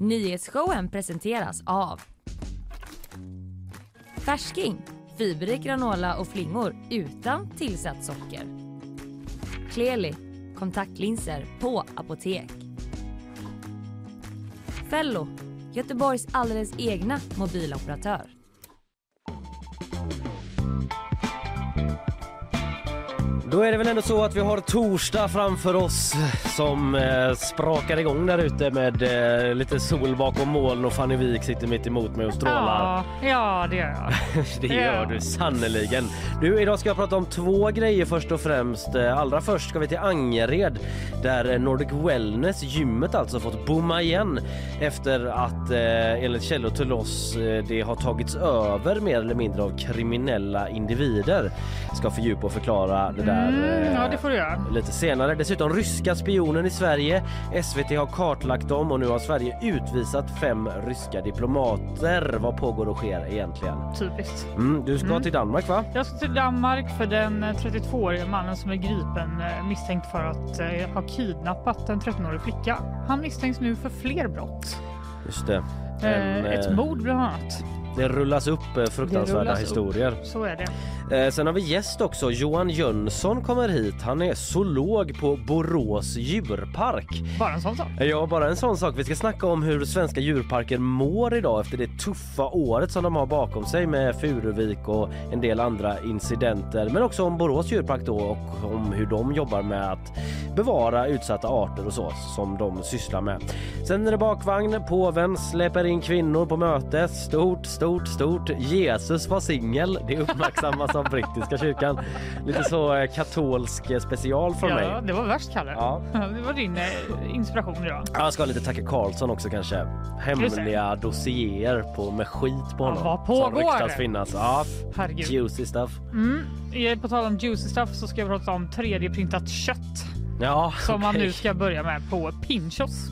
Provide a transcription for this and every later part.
Nyhetsshowen presenteras av Färsking, fiberrik granola och flingor utan tillsatt socker. Kleli, kontaktlinser på apotek. Fello, Göteborgs alldeles egna mobiloperatör. Då är det väl ändå så att vi har torsdag framför oss som eh, sprakar igång där ute med eh, lite sol bakom moln och Fanny Wik sitter mitt emot mig och strålar. Ja, ja det gör jag. det gör Ja. du sannoliken. Du, idag ska jag prata om två grejer först och främst. Eh, Allra först ska vi till Angered där eh, Nordic Wellness, gymmet alltså, fått bomma igen efter att eh, enligt källor till oss eh, det har tagits över mer eller mindre av kriminella individer. Ska fördjupa och förklara det där Mm, ja, eh, det får du göra. lite senare. Dessutom ryska spionen i Sverige. SVT har kartlagt dem och nu har Sverige utvisat fem ryska diplomater. Vad pågår och sker egentligen? Typiskt. Mm, du ska Mm. till Danmark va? Jag ska till Danmark för den eh, 32-årige mannen som är gripen eh, misstänkt för att eh, ha kidnappat en 13-årig flicka. Han misstänks nu för fler brott. Just det. Eh, En, ett eh, mord bland annat. Det rullas upp eh, fruktansvärda rullas upp. historier. Så är det. Eh, sen har vi gäst också. Johan Jönsson kommer hit. Han är zoolog på Borås djurpark. Bara en sån sak. Ja, bara en sån sak. Vi ska snacka om hur svenska djurparker mår idag efter det tuffa året som de har bakom sig med Furuvik och en del andra incidenter. Men också om Borås djurpark då och om hur de jobbar med att bevara utsatta arter och så som de sysslar med. Sen är det bakvagn. Påven släpper in kvinnor på möte. Stort, stort, stort. Jesus var singel. Det uppmärksammas av brittiska kyrkan. Lite så eh, katolsk eh, special från mig. Ja, det var värst Kalle. Ja. Det var din eh, inspiration idag. Ja, Jag ska ha lite Tacke Karlsson också kanske. Hemliga dossier på, med skit på honom. vad pågår Som finnas. Ja, Herregud. juicy stuff. Mm. På tal om juicy stuff så ska jag prata om 3D-printat kött Ja, som man okej. nu ska börja med på Pinchos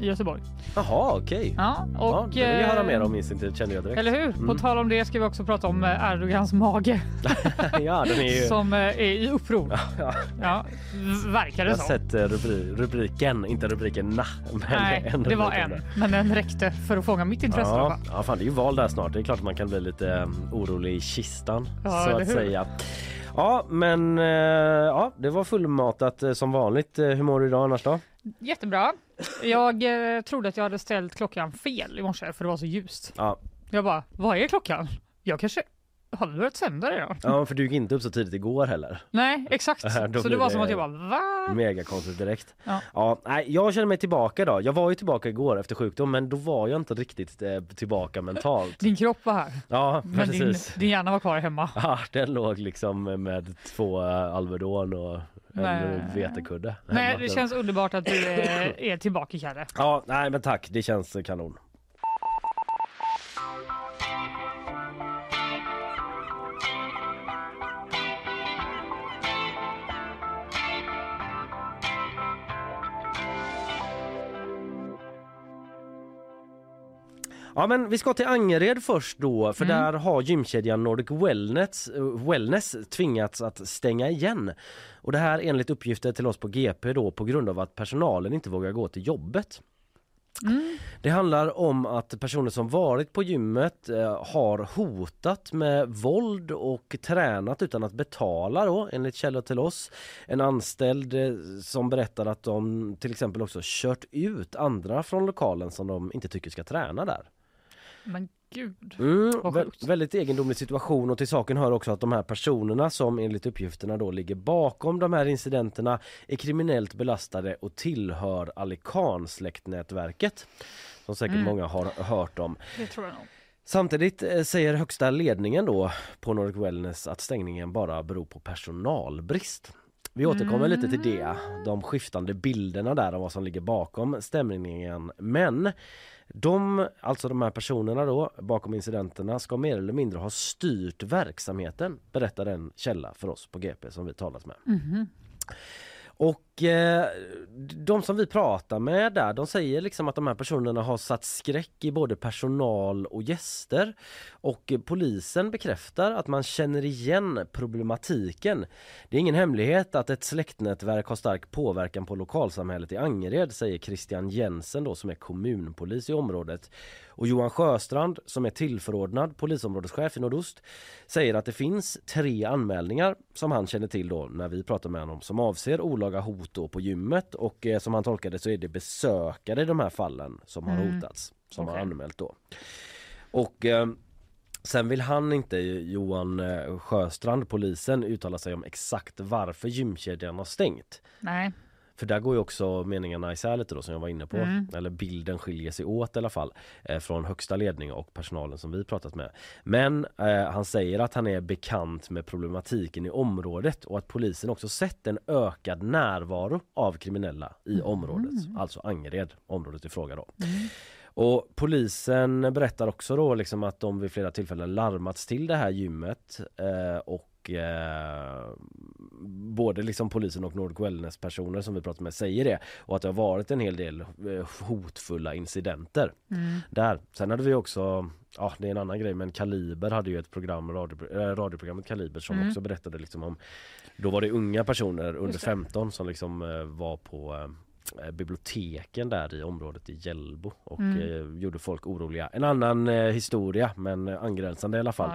i Göteborg. Jaha, okej. Ja, Ja, och, det vill jag höra eh, mer om instinktivt kände jag direkt. Eller hur? På Mm. tal om det ska vi också prata om eh, Erdogans mage ja, den är ju... som eh, är i uppror. Ja, Ja, verkar jag det har så. sett eh, rubri rubriken, inte rubriken men Nej, en det var en, men den räckte för att fånga mitt intresse. Ja, ja, fan det är ju val där snart. Det är klart att man kan bli lite eh, orolig i kistan Ja, så att hur? säga. Ja, men eh, ja, det var fullmatat eh, som vanligt. Eh, Hur mår du idag annars då? Jättebra. Jag eh, trodde att jag hade ställt klockan fel i morse för det var så ljust. Ja, Jag bara, vad är klockan? Jag kanske har vi börjat sända redan? ja för du gick inte upp så tidigt igår heller. Nej, exakt. Då Så det var som att jag bara, va? Mega konstigt direkt. Ja. Ja, nej, jag känner mig tillbaka idag. Jag var ju tillbaka igår efter sjukdom men då var jag inte riktigt eh, tillbaka mentalt. Din kropp var här, Ja, men din, precis. din hjärna var kvar hemma. Ja, den låg liksom med två eh, Alvedon och en vetekudde. Nej, det känns underbart att du är, är tillbaka Kalle. Ja, nej men tack. Det känns kanon. Ja men vi ska till Angered först då för Mm. där har gymkedjan Nordic Wellness, eh, Wellness tvingats att stänga igen. Och det här enligt uppgifter till oss på GP då på grund av att personalen inte vågar gå till jobbet. Mm. Det handlar om att personer som varit på gymmet eh, har hotat med våld och tränat utan att betala då enligt källor till oss. En anställd eh, som berättar att de till exempel också kört ut andra från lokalen som de inte tycker ska träna där. Men gud. Mm, Vad vä- sjukt. väldigt egendomlig situation och till saken hör också att de här personerna som enligt uppgifterna då ligger bakom de här incidenterna är kriminellt belastade och tillhör Alican-släktnätverket. Som säkert Mm. många har hört om. Det tror jag nog. Samtidigt eh, säger högsta ledningen då på Nordic Wellness att stängningen bara beror på personalbrist. Vi återkommer lite till det, de skiftande bilderna där av vad som ligger bakom stämningen. Men de, alltså de här personerna då bakom incidenterna ska mer eller mindre ha styrt verksamheten, berättar en källa för oss på GP som vi talat med. Mhm. Och eh, de som vi pratar med där, de säger liksom att de här personerna har satt skräck i både personal och gäster. Och eh, polisen bekräftar att man känner igen problematiken. Det är ingen hemlighet att ett släktnätverk har stark påverkan på lokalsamhället i Angered, säger Christian Jensen då som är kommunpolis i området. Och Johan Sjöstrand som är tillförordnad polisområdeschef i Nordost säger att det finns tre anmälningar som han känner till då när vi pratar med honom som avser olaga hot då på gymmet och eh, som han tolkar det så är det besökare i de här fallen som har Mm. hotats som Okej. har anmält då. Och eh, Sen vill han inte, Johan eh, Sjöstrand, polisen, uttala sig om exakt varför gymkedjan har stängt. Nej. För där går ju också meningarna isär lite då som jag var inne på. Mm. Eller bilden skiljer sig åt i alla fall. Eh, från högsta ledning och personalen som vi pratat med. Men eh, han säger att han är bekant med problematiken i området och att polisen också sett en ökad närvaro av kriminella i området. Alltså Angered, området i fråga då. Och polisen berättar också då liksom att de vid flera tillfällen larmats till det här gymmet eh, och eh, både liksom polisen och Nordic Wellness personer som vi pratat med säger det och att det har varit en hel del eh, hotfulla incidenter Mm. där. Sen hade vi också, ja det är en annan grej men Kaliber hade ju ett program, radio, eh, radioprogrammet Kaliber som Mm. också berättade liksom om Då var det unga personer under Just det. 15 som liksom eh, var på eh, biblioteken där i området i Hjällbo och Mm. eh, gjorde folk oroliga. En annan eh, historia men eh, angränsande i alla fall.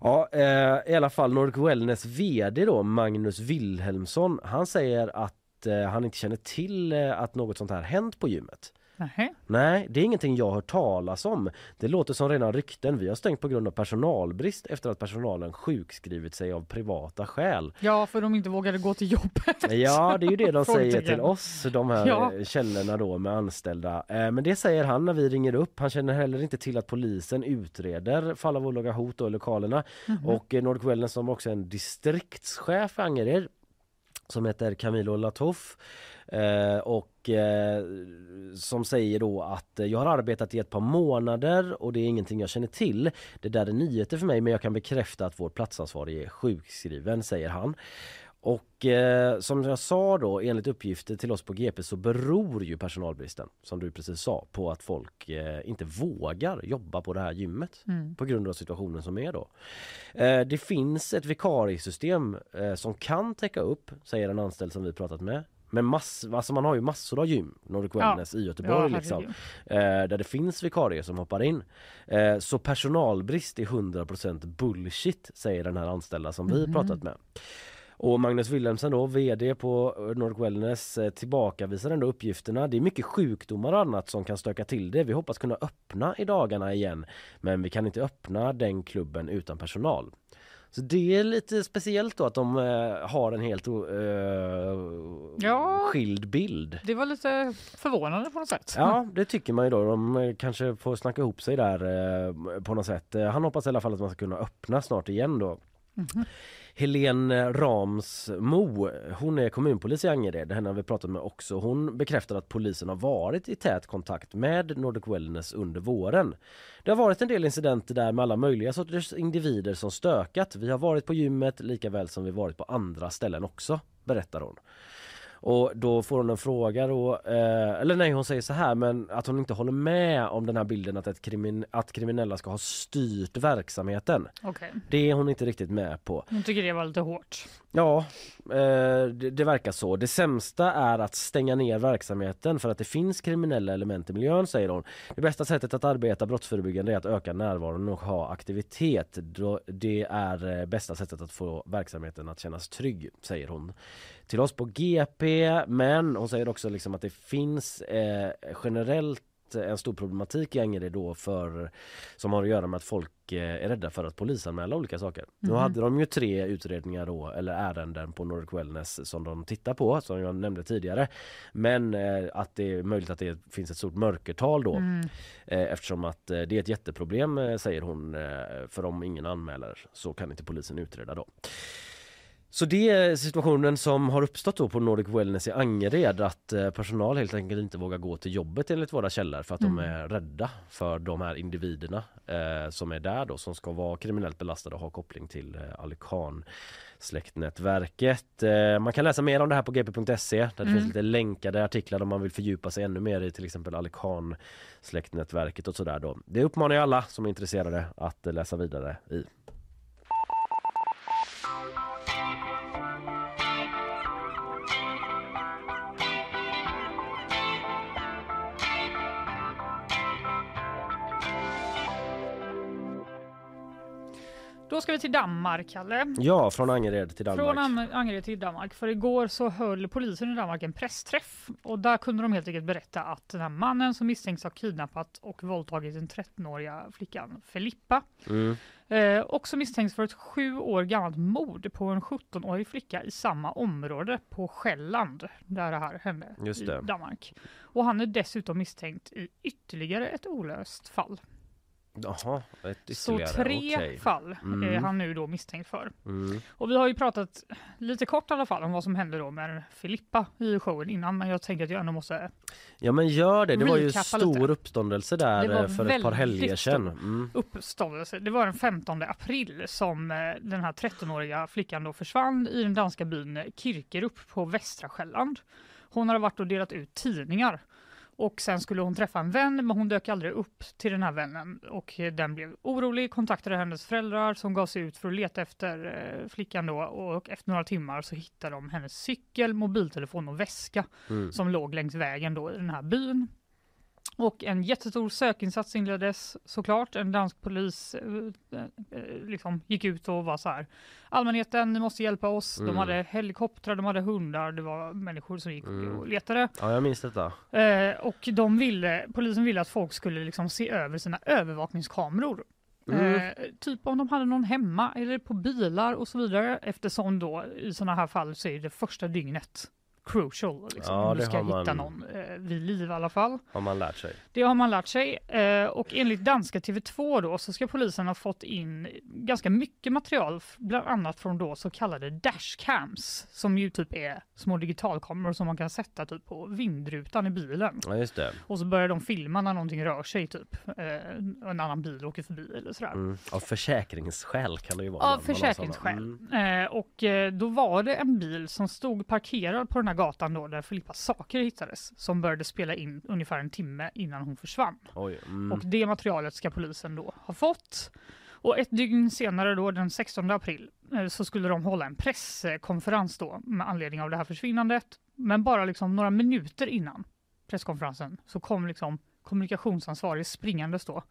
Ja. Ja, eh, i alla fall Nordic Wellness VD då, Magnus Wilhelmsson, han säger att eh, han inte känner till eh, att något sånt här hänt på gymmet. Nähä. Nej, det är ingenting jag har hört talas om. Det låter som rena rykten. Vi har stängt på grund av personalbrist efter att personalen sjukskrivit sig av privata skäl. Ja, för de inte vågade gå till jobbet. Ja, det är ju det de säger till oss, de här Ja. ja. källorna då med anställda. Eh, Men det säger han när vi ringer upp. Han känner heller inte till att polisen utreder fall av olaga hot i lokalerna. Mhm. Och eh, Nordic Wellness som också är en distriktschef i Angered som heter Camilo Latoff eh, och eh, som säger då att eh, jag har arbetat i ett par månader och det är ingenting jag känner till. Det där är nyheter för mig men jag kan bekräfta att vår platsansvarig är sjukskriven, säger han. Och eh, som jag sa då, enligt uppgifter till oss på GP så beror ju personalbristen, som du precis sa, på att folk eh, inte vågar jobba på det här gymmet Mm. på grund av situationen som är då. Eh, det finns ett vikariesystem eh, som kan täcka upp, säger en anställd som vi pratat med. Men mass, alltså man har ju massor av gym, Nordic Ja. Wellness i Göteborg Ja, liksom. Eh, där det finns vikarier som hoppar in. Eh, så personalbrist är 100% bullshit, säger den här anställda som vi Mhm. pratat med. Och Magnus Wilhelmsen då, VD på Nordic Wellness eh, tillbakavisar ändå uppgifterna. Det är mycket sjukdomar och annat som kan stöka till det. Vi hoppas kunna öppna i dagarna igen. Men vi kan inte öppna den klubben utan personal. Så det är lite speciellt då att de eh, har en helt eh, Ja. skild bild. Det var lite förvånande på något sätt. Ja, det tycker man ju då. De eh, kanske får snacka ihop sig där eh, på något sätt. Eh, Han hoppas i alla fall att man ska kunna öppna snart igen då. Mhm. Helene Ramsmo, hon är kommunpolis i Angered, henne har vi pratat med också. Hon bekräftar att polisen har varit i tät kontakt med Nordic Wellness under våren. Det har varit en del incidenter där med alla möjliga sorters individer som stökat. Vi har varit på gymmet lika väl som vi varit på andra ställen också, berättar hon. Och då får hon en fråga då, eh, eller nej hon säger så här men att hon inte håller med om den här bilden att, krimin- att kriminella ska ha styrt verksamheten. Okej. Det är hon inte riktigt med på. Jag tycker det var lite hårt. Ja, eh, det, det verkar så. Det sämsta är att stänga ner verksamheten för att det finns kriminella element i miljön, säger hon. Det bästa sättet att arbeta brottsförebyggande är att öka närvaron och ha aktivitet. Det är eh, bästa sättet att få verksamheten att kännas trygg, säger hon till oss på GP. Men hon säger också liksom att det finns eh, generellt en stor problematik i Angered då för som har att göra med att folk eh, är rädda för att polisanmäla olika saker. Nu Mhm. hade de ju tre utredningar då eller ärenden på Nordic Wellness som de tittar på som jag nämnde tidigare. Men eh, att det är möjligt att det finns ett stort mörkertal då Mm. eh, eftersom att eh, det är ett jätteproblem säger hon för om ingen anmäler så kan inte polisen utreda då. Så det är situationen som har uppstått då på Nordic Wellness i Angered att eh, personal helt enkelt inte vågar gå till jobbet enligt våra källor för att de Mm. är rädda för de här individerna eh, som är där då som ska vara kriminellt belastade och ha koppling till eh, Ali Khan släktnätverket. Eh, man kan läsa mer om det här på gp.se där det Mm. finns lite länkade artiklar om man vill fördjupa sig ännu mer i till exempel Ali Khan släktnätverket och sådär då. Det uppmanar jag alla som är intresserade att eh, läsa vidare i. Då ska vi till Danmark, Kalle. Ja, från Angered till Danmark. Från Am- Angered till Danmark. För igår så höll polisen i Danmark en pressträff och där kunde de helt enkelt berätta att den här mannen som misstänks ha kidnappat och våldtagit den 13-åriga flickan Filippa Mm. eh, också misstänks för ett sju år gammalt mord på en 17-årig flicka i samma område på Själland där det här hände Just i det. Danmark. Och han är dessutom misstänkt i ytterligare ett olöst fall. Jaha, ett Så tre okej. fall Mm. är han nu då misstänkt för. Mm. Och vi har ju pratat lite kort i alla fall om vad som hände då med Filippa i showen innan, men jag tänker att jag ändå måste... Ja men gör det, det var ju stor lite. uppståndelse där eh, för ett par helger sedan. Mm. Uppståndelse. Det var den 15 april som eh, den här 13-åriga flickan då försvann i den danska byn Kirkerup på västra Själland. Hon hade varit och delat ut tidningar och sen skulle hon träffa en vän men hon dök aldrig upp till den här vännen och den blev orolig, kontaktade hennes föräldrar som gav sig ut för att leta efter eh, flickan då och efter några timmar så hittade de hennes cykel, mobiltelefon och väska Mm. som låg längs vägen då i den här byn. Och en jättestor sökinsats inleddes såklart. En dansk polis eh, eh, liksom gick ut och var så här. Allmänheten, ni måste hjälpa oss. Mm. De hade helikoptrar, de hade hundar, det var människor som gick Mm. och letade. Ja jag minns detta. Eh, och de ville, polisen ville att folk skulle liksom se över sina övervakningskameror. Mm. Eh, typ om de hade någon hemma eller på bilar och så vidare eftersom då i sådana här fall så är det första dygnet crucial. Liksom, Ja, om du ska man- hitta någon eh, vid liv i alla fall. Har man lärt sig. Det har man lärt sig eh, och enligt danska TV2 då så ska polisen ha fått in ganska mycket material, bland annat från då så kallade dashcams som ju typ är små digitalkameror som man kan sätta typ på vindrutan i bilen. Ja just det. Och så börjar de filma när någonting rör sig typ, eh, en annan bil åker förbi eller sådär. Mm. Av försäkringsskäl kan det ju vara. Av har försäkringsskäl. Mm. Eh, och eh, då var det en bil som stod parkerad på den här gatan då där Filippas saker hittades som började spela in ungefär en timme innan hon försvann. Oj. Mm. Och det materialet ska polisen då ha fått. Och ett dygn senare då den 16 april eh, så skulle de hålla en presskonferens då med anledning av det här försvinnandet. Men bara liksom några minuter innan presskonferensen så kom liksom kommunikationsansvarig springandes då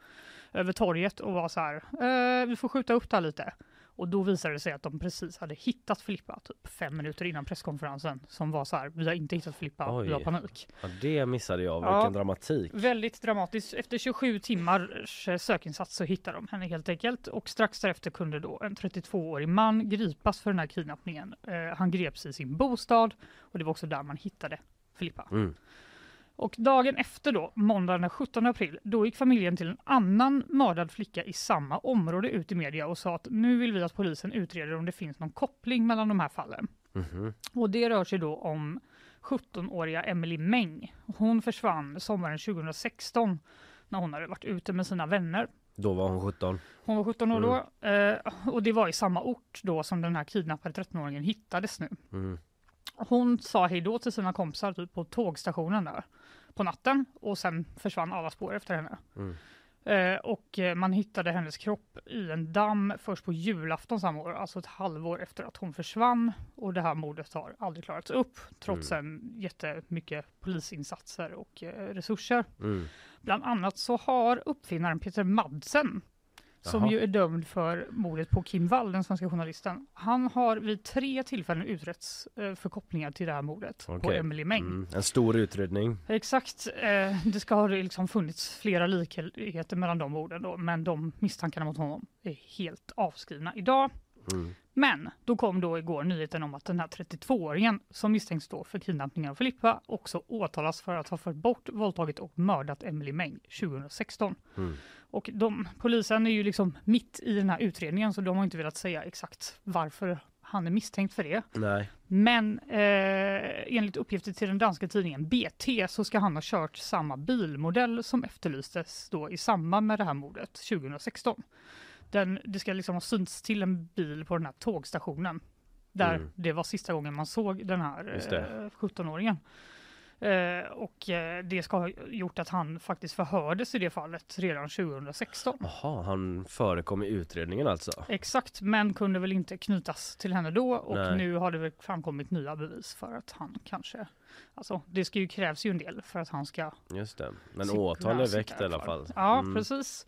över torget och var så här, eh, vi får skjuta upp det här lite. Och då visade det sig att de precis hade hittat Filippa typ fem minuter innan presskonferensen som var så här, vi har inte hittat Filippa, vi har Oj. panik. Ja, det missade jag. Ja. Vilken dramatik. Väldigt dramatiskt. Efter 27 timmars eh, sökinsats så hittade de henne helt enkelt och strax därefter kunde då en 32-årig man gripas för den här kidnappningen. Eh, han greps i sin bostad och det var också där man hittade Filippa. Mm. Och dagen efter då, måndagen den 17 april, då gick familjen till en annan mördad flicka i samma område ut i media och sa att nu vill vi att polisen utreder om det finns någon koppling mellan de här fallen. Mhm. Och det rör sig då om 17-åriga Emily Meng. Hon försvann sommaren 2016 när hon hade varit ute med sina vänner. Då var hon 17. Hon var 17 år då eh, och det var i samma ort då som den här kidnappade 13-åringen hittades nu. Mm. Hon sa hej då till sina kompisar typ på tågstationen där på natten och sen försvann alla spår efter henne. Mm. Eh, och eh, man hittade hennes kropp i en damm först på julafton samma år, alltså ett halvår efter att hon försvann. Och det här mordet har aldrig klarats upp, trots en jättemycket polisinsatser och eh, resurser. Mm. Bland annat så har uppfinnaren Peter Madsen, som Jaha. ju är dömd för mordet på Kim Wall, den svenska journalisten. Han har vid tre tillfällen utretts eh, för kopplingar till det här mordet på Okej. Emily Meng. Mm. En stor utredning. Exakt. Eh, det ska ha liksom funnits flera likheter mellan de orden då, men de misstankarna mot honom är helt avskrivna idag. Mm. Men då kom då igår nyheten om att den här 32-åringen som misstänks då för kidnappningen av Filippa också åtalas för att ha fört bort, våldtagit och mördat Emily Meng 2016. Mm. Och de, polisen är ju liksom mitt i den här utredningen så de har inte velat säga exakt varför han är misstänkt för det. Nej. Men eh, enligt uppgifter till den danska tidningen BT så ska han ha kört samma bilmodell som efterlystes då i samband med det här mordet 2016. Den, det ska liksom ha synts till en bil på den här tågstationen där Mm. det var sista gången man såg den här eh, 17-åringen. Eh, och eh, det ska ha gjort att han faktiskt förhördes i det fallet redan 2016. Jaha, han förekom i utredningen alltså? Exakt, men kunde väl inte knytas till henne då och Nej. nu har det väl framkommit nya bevis för att han kanske, alltså det ska ju krävs ju en del för att han ska Just det. Men åtal är väckt i alla fall. Ja, Mm. precis.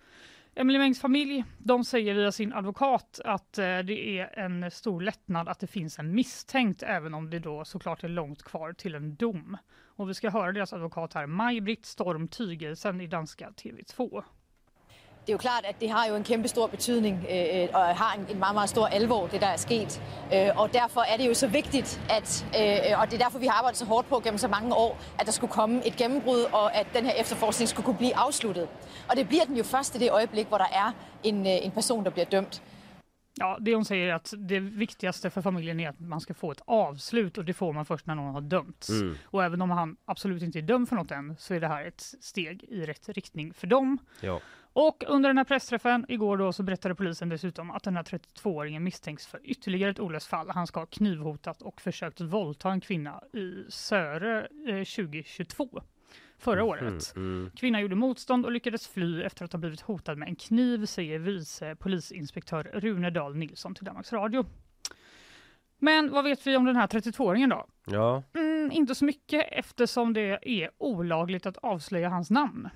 Emelie Mengs familj, de säger via sin advokat att eh, det är en stor lättnad att det finns en misstänkt, även om det då såklart är långt kvar till en dom. Och vi ska höra deras advokat här, Maj-Britt Storm Tygelsen i danska TV2. Det er jo klart, at det har jo en kæmpe stor betydning øh, og har en, en meget, meget stor alvor, det der er sket. Øh, og derfor er det jo så vigtigt, at, øh, og det er derfor, vi har arbejdet så hårdt på gennem så mange år, at der skulle komme et gennembrud, og at den her efterforskning skulle kunne blive afsluttet. Og det bliver den jo først i det øjeblik, hvor der er en, øh, en person, der bliver dømt. Ja, det hon säger är att det viktigaste för familjen är att man ska få ett avslut och det får man först när någon har dömts. Mm. Och även om han absolut inte är dömd för något än så är det här ett steg i rätt riktning för dem. Ja. Och under den här pressträffen igår då så berättade polisen dessutom att den här 32-åringen misstänks för ytterligare ett olöst Han ska ha knivhotat och försökt våldta en kvinna i Söre eh, 2022. Förra året. Mm. Kvinnan gjorde motstånd och lyckades fly efter att ha blivit hotad med en kniv, säger vice polisinspektör Rune Dahl Nilsson till Danmarks Radio. Men vad vet vi om den här 32-åringen då? Ja, Mm, inte så mycket eftersom det är olagligt att avslöja hans namn.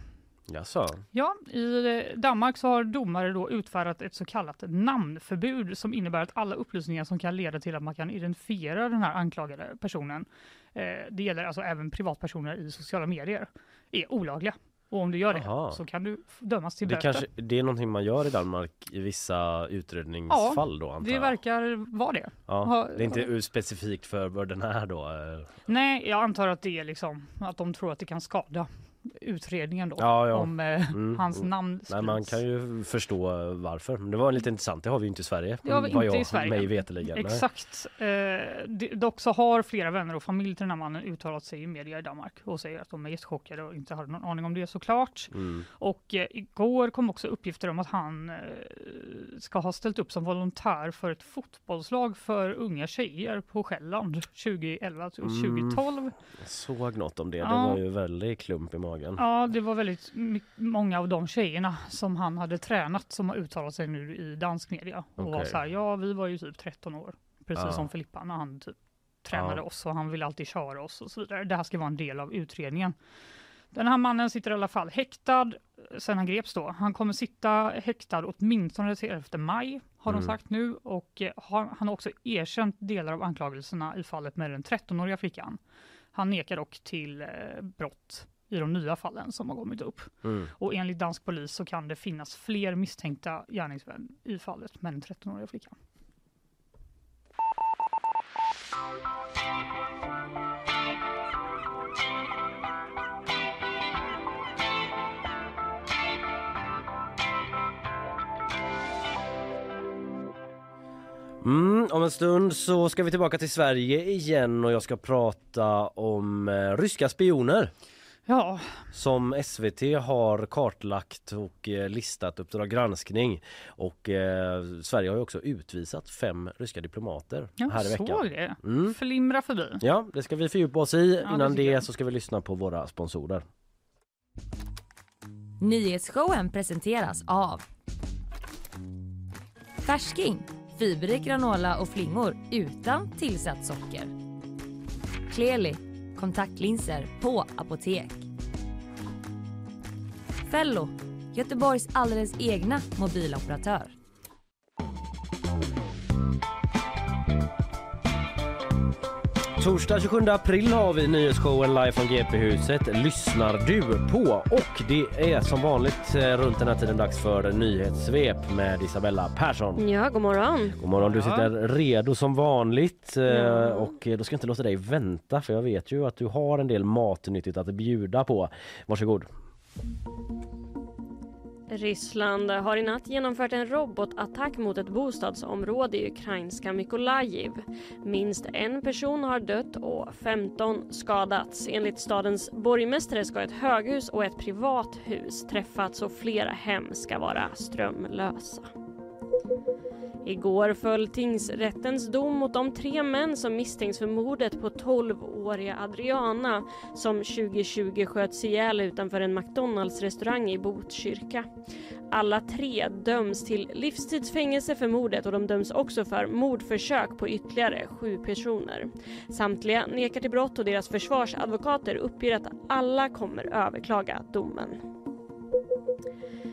Jaså? Ja, i eh, Danmark så har domare då utfärdat ett så kallat namnförbud som innebär att alla upplysningar som kan leda till att man kan identifiera den här anklagade personen, eh, det gäller alltså även privatpersoner i sociala medier, är olagliga. Och om du gör det Aha. så kan du dömas till Det, böter. kanske, det är någonting man gör i Danmark i vissa utredningsfall då antar Det jag? verkar vara det. Ja, det är inte specifikt för den är då? eh. Nej, jag antar att det är liksom att de tror att det kan skada utredningen då Ja, ja. om eh, Mm. hans namn Nej, sprids. man kan ju förstå varför. Men det var lite intressant, det har vi ju inte i Sverige. Det har vi inte jag, i Sverige. Mig nej. Exakt. Eh, det- dock så har flera vänner och familj till den här mannen uttalat sig i media i Danmark och säger att de är jättechockade och inte hade någon aning om det såklart. Mm. Och eh, igår kom också uppgifter om att han eh, ska ha ställt upp som volontär för ett fotbollslag för unga tjejer på Själland 2011 till Mm. 2012. Jag såg något om det, det Ja. var ju väldigt klump i magen. Ja, det var väldigt många av de tjejerna som han hade tränat som har uttalat sig nu i dansk media och var så här, ja vi var ju typ 13 år, precis Ja. som Filippa när han typ tränade Ja. oss och han ville alltid köra oss och så vidare. Det här ska vara en del av utredningen. Den här mannen sitter i alla fall häktad sen han greps då. Han kommer sitta häktad åtminstone till 11 maj har Mm. de sagt nu och eh, har, han har också erkänt delar av anklagelserna i fallet med den 13-åriga flickan. Han nekar dock till eh, brott i de nya fallen som har kommit upp. Mm. Och enligt dansk polis så kan det finnas fler misstänkta gärningsmän i fallet med den 13-åriga flickan. Mm, om en stund så ska vi tillbaka till Sverige igen och jag ska prata om eh, ryska spioner Ja, som SVT har kartlagt och eh, listat Uppdrag granskning. Och eh, Sverige har ju också utvisat fem ryska diplomater jag här i veckan. såg det. Mm. Flimra förbi. Ja, det ska vi fördjupa oss i. Ja, Innan det det så ska vi lyssna på våra sponsorer. Nyhetsshowen presenteras av Färsking fiberrik granola och flingor utan tillsatt socker. Kleli kontaktlinser på apotek. Fello Göteborgs alldeles egna mobiloperatör. Torsdag 27 april har vi nyhetsshowen live från GP-huset. Lyssnar du på? Och det är som vanligt eh, runt den här tiden dags för nyhetssvep med Isabella Persson. Ja, god morgon. God morgon, du sitter redo som vanligt eh, Ja. och eh, då ska jag inte låta dig vänta för jag vet ju att du har en del matnyttigt att bjuda på. Varsågod. Ryssland har i natt genomfört en robotattack mot ett bostadsområde i ukrainska Mykolaiv. Minst en person har dött och 15 skadats. Enligt stadens borgmästare ska ett höghus och ett privathus träffats och flera hem ska vara strömlösa. Igår föll tingsrättens dom mot de tre män som misstänks för mordet på 12-åriga Adriana som 2020 sköts ihjäl utanför en McDonalds-restaurang i Botkyrka. Alla tre döms till livstidsfängelse för mordet och de döms också för mordförsök på ytterligare sju personer. Samtliga nekar till brott och deras försvarsadvokater uppger att alla kommer överklaga domen.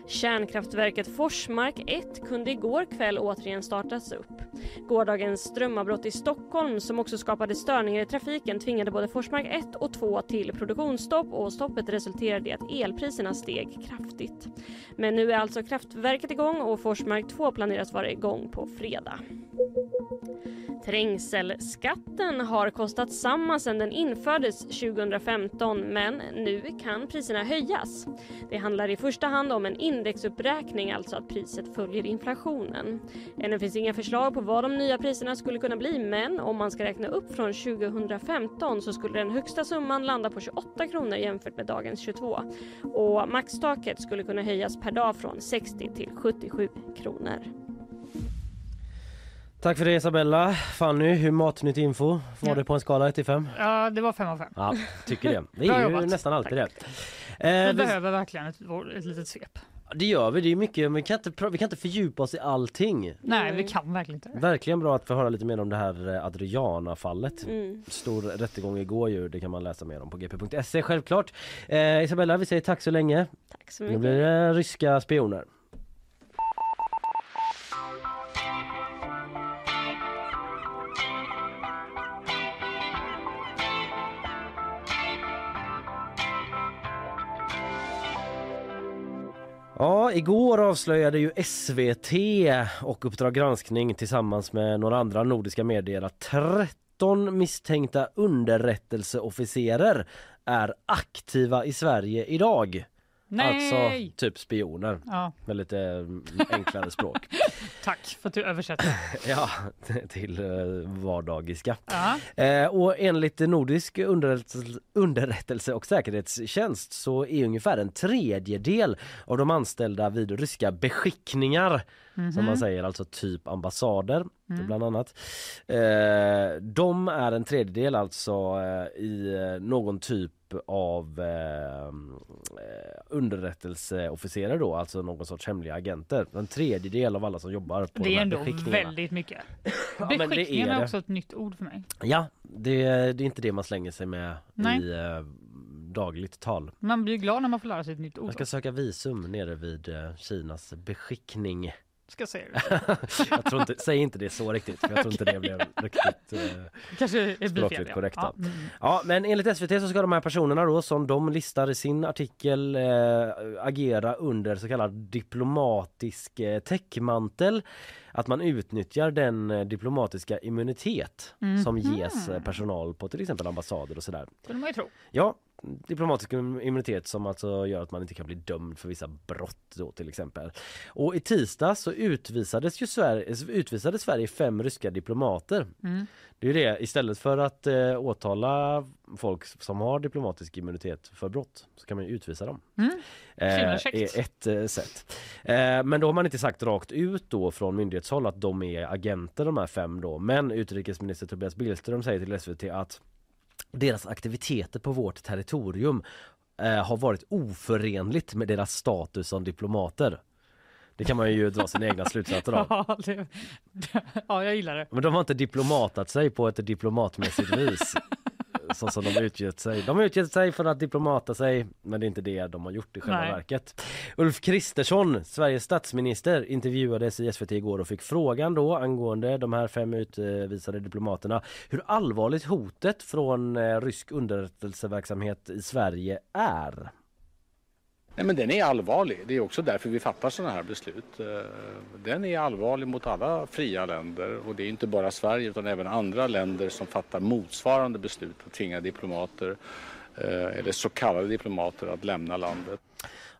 Kärnkraftverket Forsmark 1 kunde igår kväll återigen startas upp. Gårdagens strömavbrott i Stockholm som också skapade störningar i trafiken tvingade både Forsmark 1 och 2 till produktionsstopp och stoppet resulterade i att elpriserna steg kraftigt. Men nu är alltså kraftverket igång och Forsmark 2 planeras vara igång på fredag. Trängselskatten har kostat samma sedan den infördes 2015 men nu kan priserna höjas. Det handlar i första hand om en indexuppräkning, alltså att priset följer inflationen. Ännu finns inga förslag på vad de nya priserna skulle kunna bli men om man ska räkna upp från 2015 så skulle den högsta summan landa på 28 kronor jämfört med dagens 22 och maxtaket skulle kunna höjas per dag från 60 till 77 kronor. Tack för det Isabella. Fanny, hur Matnytt Info var Ja. det på en skala 1 till 5? Ja, det var fem av fem. Ja, tycker det. Det är ju nästan alltid det. Vi Eh, vi, behöver verkligen ett, ett litet svep. Det gör vi, det är mycket, men vi kan, inte, vi kan inte fördjupa oss i allting. Nej, vi kan verkligen inte. Verkligen bra att få höra lite mer om det här eh, Adriana-fallet. Mm. Stor rättegång igår ju, det kan man läsa mer om på gp.se självklart. Eh, Isabella, vi säger tack så länge. Tack så Nu mycket. blir det ryska spioner. Ja, igår avslöjade ju SVT och Uppdrag granskning tillsammans med några andra nordiska medier att 13 misstänkta underrättelseofficerer är aktiva i Sverige idag. Nej! Alltså typ spioner Ja, med lite mm, enklare språk. tack för att du översätter. ja, till eh, vardagiska. Eh, och enligt Nordisk underrättelse, underrättelse och säkerhetstjänst så är ungefär en tredjedel av de anställda vid ryska beskickningar som man säger, alltså typ ambassader bland annat. Eh, de är en tredjedel alltså eh, i eh, någon typ av eh, eh, underrättelseofficerare då, alltså någon sorts hemliga agenter. En tredjedel av alla som jobbar på Det de är ändå beskickningarna. väldigt mycket. Ja, Beskickningen är är också ett nytt ord för mig. Ja, det, det är inte det man slänger sig med Nej. i eh, dagligt tal. Man blir glad när man får lära sig ett nytt ord. Jag ska söka visum nere vid eh, Kinas beskickning. Ska säga det. jag tror inte, säg inte det så riktigt, för jag tror inte det blev riktigt eh, Kanske blir Språkligt fel, ja. korrekta. Ja, mm. Ja, men enligt SVT så ska de här personerna då som de listar i sin artikel eh, agera under så kallad diplomatisk eh, täckmantel. Att man utnyttjar den eh, diplomatiska immunitet som ges personal på till exempel ambassader och sådär. kunde man ju tro. Ja, diplomatisk immunitet som alltså gör att man inte kan bli dömd för vissa brott då till exempel. Och i tisdag så utvisades ju Sverige, utvisade Sverige fem ryska diplomater. Mm. Det är det, istället för att eh, åtala folk som har diplomatisk immunitet för brott så kan man utvisa dem. Mm. Eh, är ett eh, sätt. Eh, men då har man inte sagt rakt ut då från myndighetshåll att de är agenter de här fem då. Men utrikesminister Tobias Billström säger till SVT att deras aktiviteter på vårt territorium eh, har varit oförenligt med deras status som diplomater. Det kan man ju dra sina egna slutsatser av. Ja, det, ja, jag gillar det. Men de har inte diplomatat sig på ett diplomatmässigt vis. Så som de utgett sig. De har utgett sig för att diplomata sig men det är inte det de har gjort i själva Nej. verket. Ulf Kristersson, Sveriges statsminister, intervjuades i SVT igår och fick frågan då angående de här fem utvisade diplomaterna hur allvarligt hotet från eh, rysk underrättelseverksamhet i Sverige är. Nej, men den är allvarlig. Det är också därför vi fattar sådana här beslut. Eh, Den är allvarlig mot alla fria länder och det är inte bara Sverige utan även andra länder som fattar motsvarande beslut och tvingar diplomater eh, eller så kallade diplomater att lämna landet.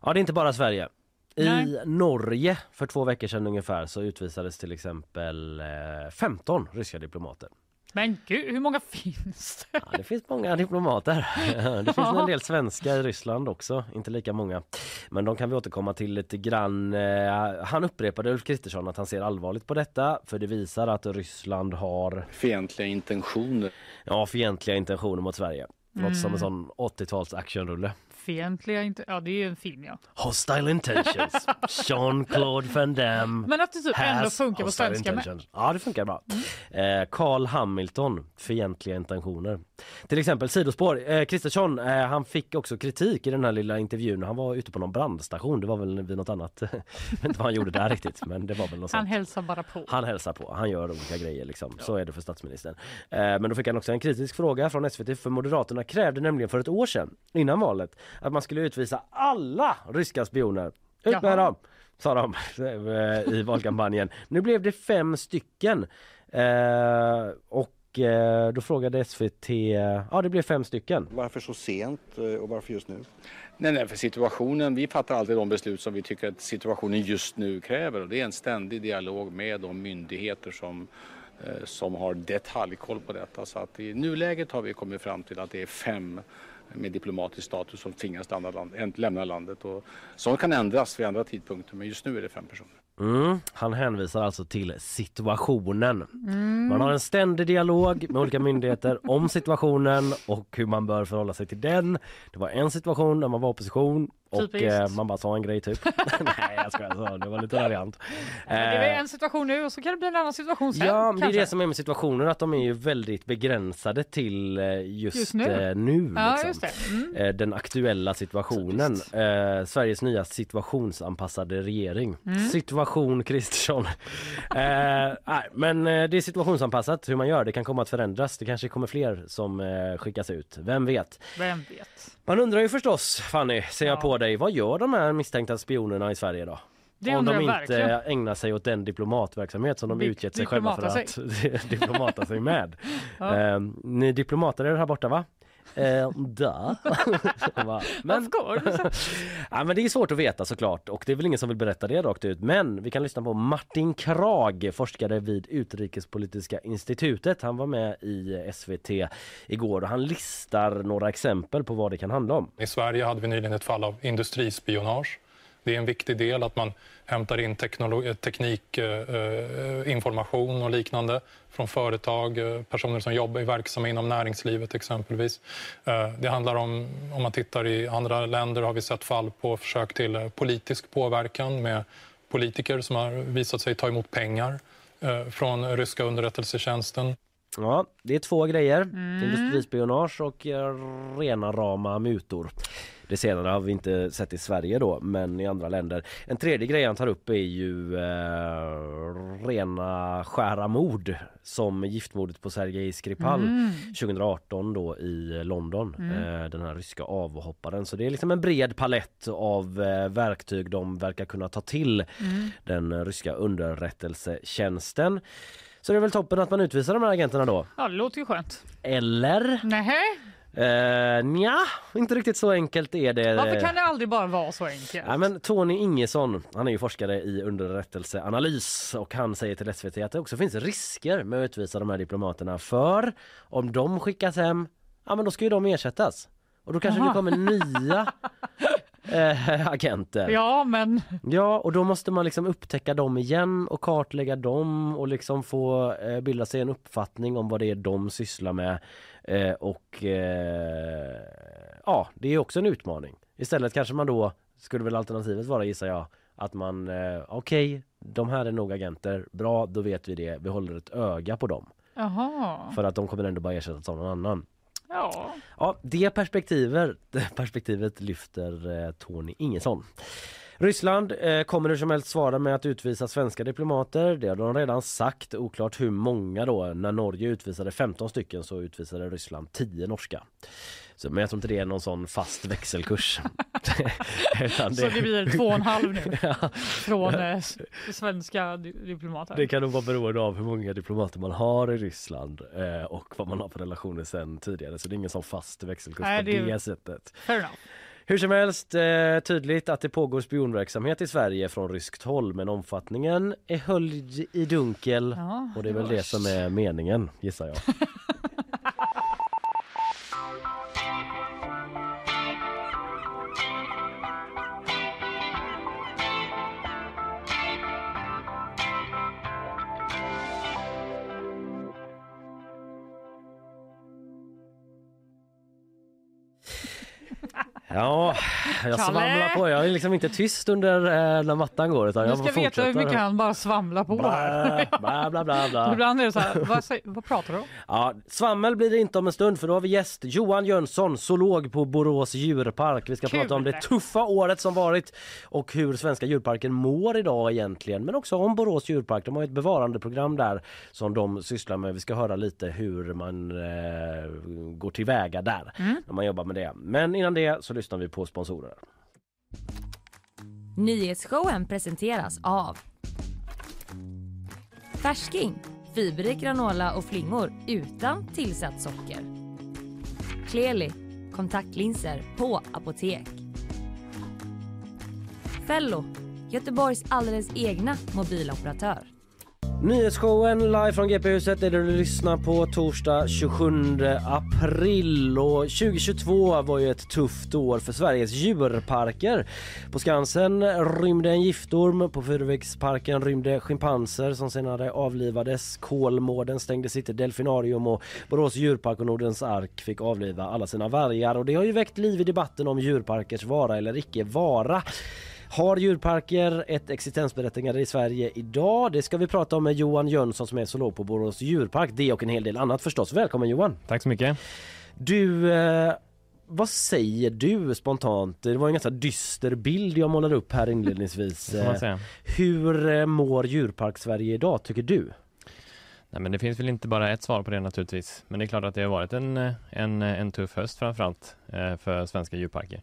Ja, det är inte bara Sverige. I Nej. Norge för två veckor sedan ungefär så utvisades till exempel eh, 15 ryska diplomater. Men gud, hur många finns det? Ja, det finns många diplomater. Det finns en del svenska i Ryssland också, inte lika många. Men de kan vi återkomma till lite grann. Eh, Han upprepade Ulf Kristersson att han ser allvarligt på detta för det visar att Ryssland har Fientliga intentioner. ja, fientliga intentioner mot Sverige. Låter som en Mm. sån 80-tals actionrulle. Fientliga inte... Ja, det är ju en film ja. Hostile intentions. Jean-Claude Van Damme. Men att det typ ändå has funkar på hostile svenska med. intentions. Ja, det funkar bra. Eh, Carl Hamilton, fientliga intentioner. Till exempel sidospår. Eh, Kristersson, eh, han fick också kritik i den här lilla intervjun. Han var ute på någon brandstation. Det var väl vid något annat. Jag vet inte vad han gjorde där riktigt, men det var väl något Han sånt. hälsar bara på. Han hälsar på, han gör olika grejer liksom. Så är det för statsministern. Eh, men då fick han också en kritisk fråga från SVT för Moderaterna krävde nämligen för ett år sedan, innan valet, att man skulle utvisa alla ryska spioner. Ut med Jaha. dem! Sa de eh, i valkampanjen. Nu blev det fem stycken. Eh, och eh, då frågade SVT, ja det blev fem stycken. Varför så sent och varför just nu? Nej, nej, för situationen, vi fattar alltid de beslut som vi tycker att situationen just nu kräver och det är en ständig dialog med de myndigheter som, eh, som har detaljkoll på detta. Så att i nuläget har vi kommit fram till att det är fem med diplomatisk status som tvingas lämna, land, lämna landet. Och sånt kan ändras vid andra tidpunkter men just nu är det fem personer. Mm, han hänvisar alltså till situationen. Man har en ständig dialog med olika myndigheter om situationen och hur man bör förhålla sig till den. Det var en situation när man var opposition och eh, man bara sa en grej typ. Nej jag skojar, så, det var lite variant. Det är Eh, en situation nu och så kan det bli en annan situation sen. Ja, men det är det som är med situationer att de är ju väldigt begränsade till eh, just, Just nu. eh, nu Ja, liksom. just. Mm. Den aktuella situationen. Eh, Sveriges nya situationsanpassade regering. Mm. Situation Kristersson. eh, men det är situationsanpassat hur man gör. Det kan komma att förändras. Det kanske kommer fler som skickas ut. Vem vet? Vem vet? Man undrar ju förstås, Fanny, ser jag Ja. på dig. Vad gör de här misstänkta spionerna i Sverige då? Det Om de inte verkligen. ägnar sig åt den diplomatverksamhet som de Dip- utgett sig själva för diplomata att diplomata sig med. Ja. Eh, ni diplomater är här borta va? Eh, da. Men, Of course. ja, men det är svårt att veta såklart och det är väl ingen som vill berätta det rakt ut. Men vi kan lyssna på Martin Krag, forskare vid Utrikespolitiska institutet. Han var med i SVT igår och han listar några exempel på vad det kan handla om. I Sverige hade vi nyligen ett fall av industrispionage. Det är en viktig del att man hämtar in teknikinformation eh, eh, eh och liknande från företag, eh, personer som jobbar i verksamma inom näringslivet exempelvis. Eh, det handlar om, om man tittar i andra länder har vi sett fall på försök till eh, politisk påverkan med politiker som har visat sig ta emot pengar eh, från ryska underrättelsetjänsten. Ja, det är två grejer. Industrispionage och eh, rena rama mutor. Det senare har vi inte sett i Sverige då, men i andra länder. En tredje grej han tar upp är ju eh, rena skära mord som giftmordet på Sergej Skripal 2018 då i London. Eh, den här ryska avhopparen. Så det är liksom en bred palett av eh, verktyg de verkar kunna ta till den ryska underrättelsetjänsten. Så det är väl toppen att man utvisar de här agenterna då? Ja, det låter ju skönt. Eller? Nähä, Eh, nja, inte riktigt så enkelt är det. varför kan det aldrig bara vara så enkelt? Ja, men Tony Ingesson, han är ju forskare i underrättelseanalys och han säger till SVT att det också finns risker med att utvisa de här diplomaterna för om de skickas hem, ja men då ska ju de ersättas. Och då kanske Aha. det kommer nya eh, agenter. Ja, men Ja, och då måste man liksom upptäcka dem igen och kartlägga dem och liksom få eh, bilda sig en uppfattning om vad det är de sysslar med. Eh, och eh, ja, det är också en utmaning. Istället kanske man då, skulle väl alternativet vara gissar jag, att man eh, okej, de här är nog agenter, bra, då vet vi det, vi håller ett öga på dem. jaha. För att de kommer ändå bara ersättas av någon annan. Ja, Ja, det perspektivet, perspektivet lyfter eh, Tony Ingesson. Ryssland eh, kommer hur som helst svara med att utvisa svenska diplomater. Det har de redan sagt. Oklart hur många då. När Norge utvisade 15 stycken så utvisade Ryssland 10 norska. Så, men jag tror inte det är någon sån fast växelkurs. Utan så det blir två och en halv nu Ja, från eh, svenska di- diplomater. det kan nog vara beroende av hur många diplomater man har i Ryssland eh, och vad man har för relationer sen tidigare. Så det är ingen sån fast växelkurs Nej, på det det sättet. Fair enough. Hur som helst eh, tydligt att det pågår spionverksamhet i Sverige från ryskt håll men omfattningen är höljd i dunkel Ja, och det är väl det som är meningen gissar jag. Ja, jag Kalle? svamlar på. Jag är liksom inte tyst under eh, när mattan går utan Du jag ska veta hur mycket han bara svamlar på. Bla, bla, bla, bla. Ibland är det så här, vad, vad pratar du om? Ja, svammel blir det inte om en stund för då har vi gäst Johan Jönsson, zoolog på Borås djurpark. Vi ska Kul. prata om det tuffa året som varit och hur svenska djurparken mår idag egentligen. Men också om Borås djurpark. De har ett bevarandeprogram där som de sysslar med. Vi ska höra lite hur man eh, går tillväga där när man jobbar med det. Men innan det så lyssnar lyssnar vi på sponsorer. Nyhetsshowen presenteras av Färsking, fiberrik granola och flingor utan tillsatt socker. Kleli, kontaktlinser på apotek. Fello, Göteborgs alldeles egna mobiloperatör. Nyhetsshowen live från GP-huset är det du lyssnar på torsdag 27 april och 2022 var ju ett tufft år för Sveriges djurparker. På Skansen rymde en giftorm, på Furuviksparken rymde schimpanser som senare avlivades. Kolmården stängde sitt delfinarium och Borås djurpark och Nordens ark fick avliva alla sina vargar och det har ju väckt liv i debatten om djurparkers vara eller icke vara. Har djurparker ett existensberättigande i Sverige idag? Det ska vi prata om med Johan Jönsson som är zoolog på Borås djurpark. Det och en hel del annat förstås. Välkommen Johan! Tack så mycket. Du, eh, vad säger du spontant? Det var en ganska dyster bild jag målade upp här inledningsvis. Eh. Hur eh, mår djurpark-Sverige idag tycker du? Nej, men det finns väl inte bara ett svar på det naturligtvis. Men det är klart att det har varit en, eh, en, en tuff höst framförallt för svenska djurparker.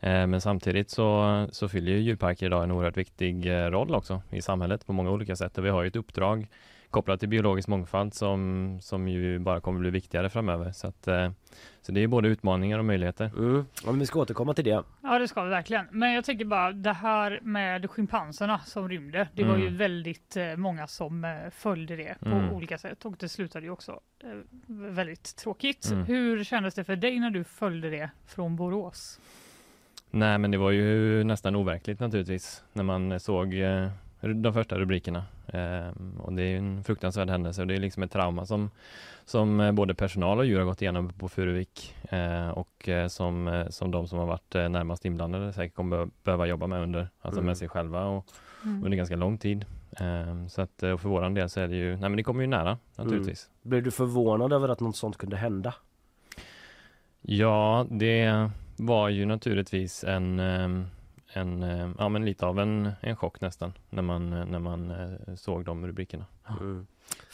Eh, Men samtidigt så, så fyller ju djurparker idag en oerhört viktig eh, roll också i samhället på många olika sätt. Och vi har ju ett uppdrag kopplat till biologisk mångfald som, som ju bara kommer bli viktigare framöver. Så, att, eh, så det är både utmaningar och möjligheter. Mm. Ja, men vi ska återkomma till det. Ja det ska vi verkligen. Men jag tänker bara det här med schimpanserna som rymde. Det var ju Mm. väldigt eh, många som följde det på Mm. olika sätt och det slutade ju också väldigt tråkigt. Mm. Hur kändes det för dig när du följde det från Borås? Nej men det var ju nästan overkligt naturligtvis när man såg eh, de första rubrikerna. Eh, och det är ju en fruktansvärd händelse och det är liksom ett trauma som, som eh, både personal och djur har gått igenom på Furuvik eh, och som, som de som har varit närmast inblandade säkert kommer be- behöva jobba med under, alltså Mm. med sig själva och Mm. under ganska lång tid. Eh, så att och för våran del så är det ju, nej men det kommer ju nära naturligtvis. Blev du förvånad över att något sånt kunde hända? Ja, det var ju naturligtvis en, ehm, en ehm, ja men lite av en, en chock nästan när man, när man eh, såg de rubrikerna. Mm.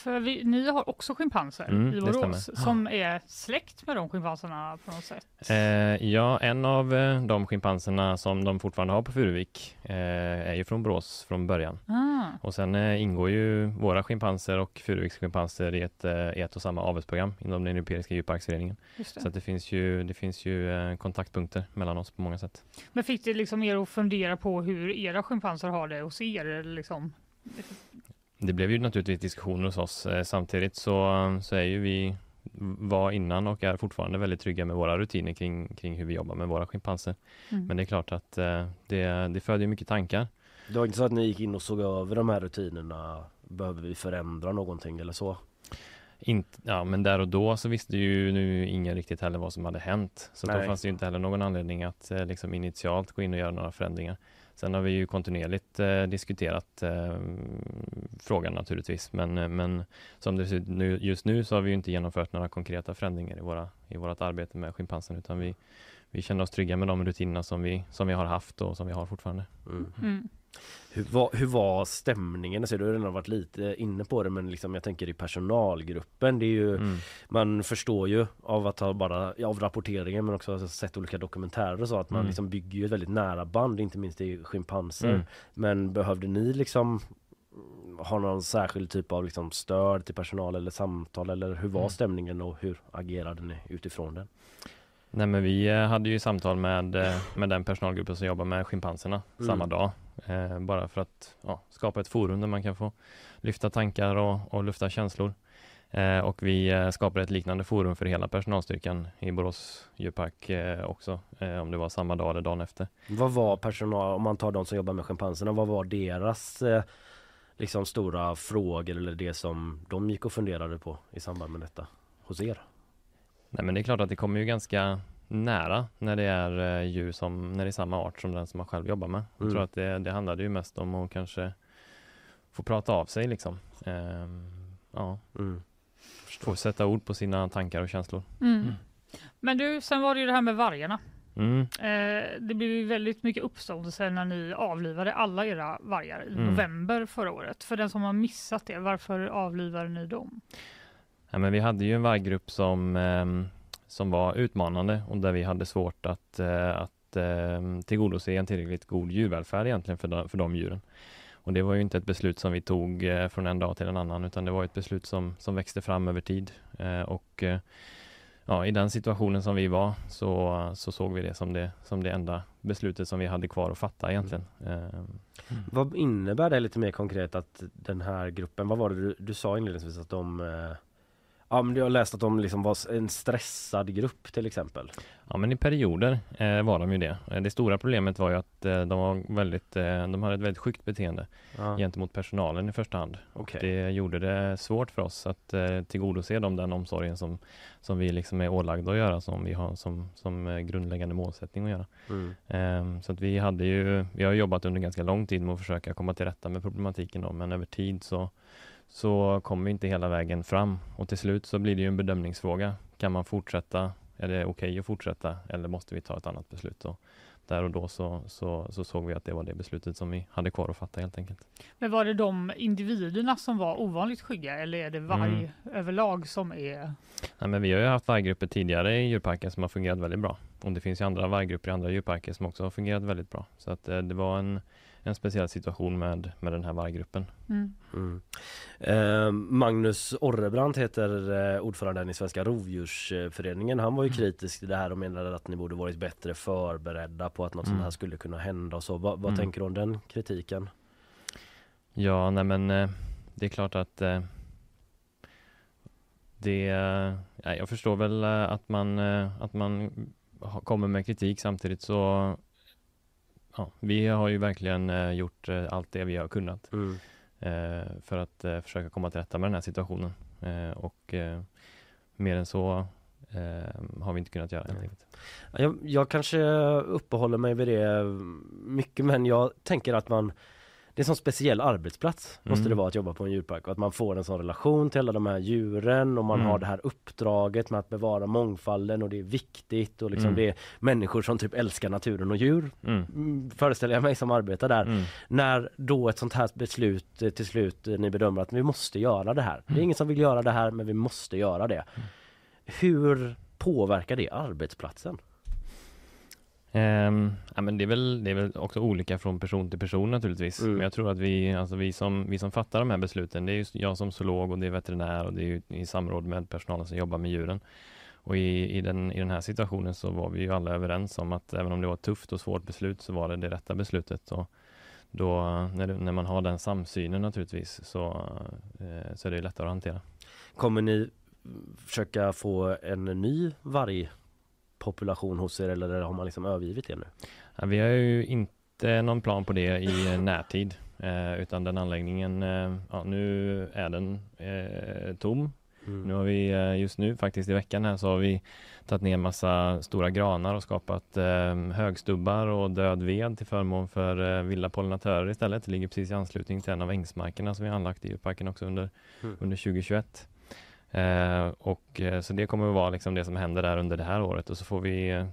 För vi, ni har också schimpanser Mm, i Borås som är släkt med de schimpanserna på något sätt. Eh, ja, en av eh, de schimpanserna som de fortfarande har på Furuvik eh, är ju från Borås från början. Ah, Och sen eh, ingår ju våra schimpanser och Furuviks schimpanser i ett, eh, i ett och samma avelsprogram inom den Europeiska djurparksföreningen. Så det finns ju, det finns ju eh, kontaktpunkter mellan oss på många sätt. Men fick det liksom er att fundera på hur era schimpanser har det hos er? Liksom? Det blev ju naturligtvis diskussioner hos oss. Eh, Samtidigt så, så är ju vi var innan och är fortfarande väldigt trygga med våra rutiner kring, kring hur vi jobbar med våra schimpanser. Mm. Men det är klart att eh, det, det föder ju mycket tankar. Det var inte så att ni gick in och såg över de här rutinerna? Behöver vi förändra någonting eller så? Inte, ja, men där och då så visste ju nu ingen riktigt heller vad som hade hänt. Så då Nej. fanns det ju inte heller någon anledning att eh, liksom initialt gå in och göra några förändringar. Sen har vi ju kontinuerligt eh, diskuterat eh, frågan naturligtvis. Men, eh, men som det ser ut nu, just nu så har vi ju inte genomfört några konkreta förändringar i, våra, i vårt arbete med schimpansen. Utan vi, vi känner oss trygga med de rutinerna som vi, som vi har haft och som vi har fortfarande. Mm. Mm. Hur, var, hur var stämningen? Alltså, du har redan varit lite inne på det men liksom, jag tänker i personalgruppen. Det är ju, Mm. Man förstår ju av att ha bara av rapporteringen men också ha sett olika dokumentärer och så att man Mm. liksom bygger ju ett väldigt nära band inte minst i schimpanser. Mm. Men behövde ni liksom ha någon särskild typ av liksom stöd till personal eller samtal eller hur var Mm. stämningen och hur agerade ni utifrån den? Nej men vi eh, hade ju samtal med, eh, med den personalgruppen som jobbar med schimpanserna Mm. samma dag. Eh, bara för att ja, skapa ett forum där man kan få lyfta tankar och, och lufta känslor. Eh, och vi eh, skapade ett liknande forum för hela personalstyrkan i Borås djurpark eh, också, eh, om det var samma dag eller dagen efter. Vad var personal, om man tar de som jobbar med schimpanserna, vad var deras eh, liksom stora frågor eller det som de gick och funderade på i samband med detta hos er? Nej men det är klart att det kommer ju ganska nära när det är eh, djur som, när det är samma art som den som man själv jobbar med. Jag Mm. tror att det, det handlade ju mest om att kanske få prata av sig liksom. Ehm, ja, Mm. få sätta ord på sina tankar och känslor. Mm. Men du, sen var det ju det här med vargarna. Mm. Eh, det blev ju väldigt mycket uppståndelse när ni avlivade alla era vargar i Mm. november förra året. För den som har missat det, varför avlivade ni dem? Ja, men vi hade ju en varggrupp som, ehm, som var utmanande och där vi hade svårt att, eh, att eh, tillgodose en tillräckligt god djurvälfärd egentligen för de, för de djuren. Och det var ju inte ett beslut som vi tog eh, från en dag till en annan utan det var ett beslut som, som växte fram över tid. Och ja, i den situationen som vi var så, så såg vi det som, det som det enda beslutet som vi hade kvar att fatta egentligen. Ehm, Vad innebär det lite mer konkret att den här gruppen, vad var det du, du sa inledningsvis att de eh, Ja men du har läst att de liksom var en stressad grupp till exempel. Ja men i perioder eh, var de ju det. Eh, Det stora problemet var ju att eh, de var väldigt, eh, de hade ett väldigt sjukt beteende Ja. gentemot personalen i första hand. Okej. Det gjorde det svårt för oss att eh, tillgodose dem den omsorgen som, som vi liksom är ålagda att göra, som vi har som, som eh, grundläggande målsättning att göra. Mm. Ehm, så att vi hade ju, vi har jobbat under ganska lång tid med att försöka komma till rätta med problematiken då, men över tid så, så kommer vi inte hela vägen fram och till slut så blir det ju en bedömningsfråga. Kan man fortsätta? Är det okej att fortsätta eller måste vi ta ett annat beslut? Och där och då så, så, så såg vi att det var det beslutet som vi hade kvar att fatta helt enkelt. Men var det de individerna som var ovanligt skygga eller är det varg överlag som är... Nej, men vi har ju haft varggrupper tidigare i djurparken som har fungerat väldigt bra. Och det finns ju andra varggrupper i andra djurparker som också har fungerat väldigt bra. Så att eh, det var en, en speciell situation med, med den här varggruppen. Mm. Mm. Eh, Magnus Orrebrant heter eh, ordföranden i Svenska Rovdjursföreningen. Han var ju kritisk till det här och menade att ni borde varit bättre förberedda på att något sånt Mm. här skulle kunna hända och så. Vad, vad Mm. tänker du om den kritiken? Ja, nej men eh, det är klart att eh, det, eh, ja, jag förstår väl eh, att man, att man kommer med kritik samtidigt så ja, vi har ju verkligen eh, gjort eh, allt det vi har kunnat Mm. eh, för att försöka komma till rätta med den här situationen och mer än så har vi inte kunnat göra helt Nej. enkelt. Jag, jag kanske uppehåller mig vid det mycket men jag tänker att man det är en sån speciell arbetsplats måste Mm. det vara att jobba på en djurpark och att man får en sån relation till alla de här djuren och man Mm. har det här uppdraget med att bevara mångfalden och det är viktigt och liksom Mm. det är människor som typ älskar naturen och djur Mm. mm, föreställer jag mig som arbetar där. Mm. När då ett sånt här beslut eh, till slut eh, ni bedömer att vi måste göra det här. Det är ingen som vill göra det här men vi måste göra det. Hur påverkar det arbetsplatsen? Ehm, ja, men det, är väl, det är väl också olika från person till person naturligtvis. Mm. Men jag tror att vi, alltså vi, som, vi som fattar de här besluten, det är ju jag som zoolog och det är veterinär och det är i samråd med personalen som jobbar med djuren. Och i, i, den, i den här situationen så var vi ju alla överens om att även om det var ett tufft och svårt beslut så var det det rätta beslutet. Och då, när, när man har den samsynen naturligtvis så, eh, så är det lättare att hantera. Kommer ni försöka få en ny vargpopulation hos er eller har man liksom övergivit det nu? Ja, vi har ju inte någon plan på det i närtid, eh, utan den anläggningen, eh, ja, nu är den eh, tom. Mm. Nu har vi just nu faktiskt i veckan här så har vi tagit ner massa stora granar och skapat eh, högstubbar och död ved till förmån för eh, vilda pollinatörer istället. Det ligger precis i anslutning till en av ängsmarkerna som vi har anlagt i djurparken också under, Mm. under 2021. Eh, och, eh, så det kommer att vara liksom det som händer där under det här året och så får vi eh,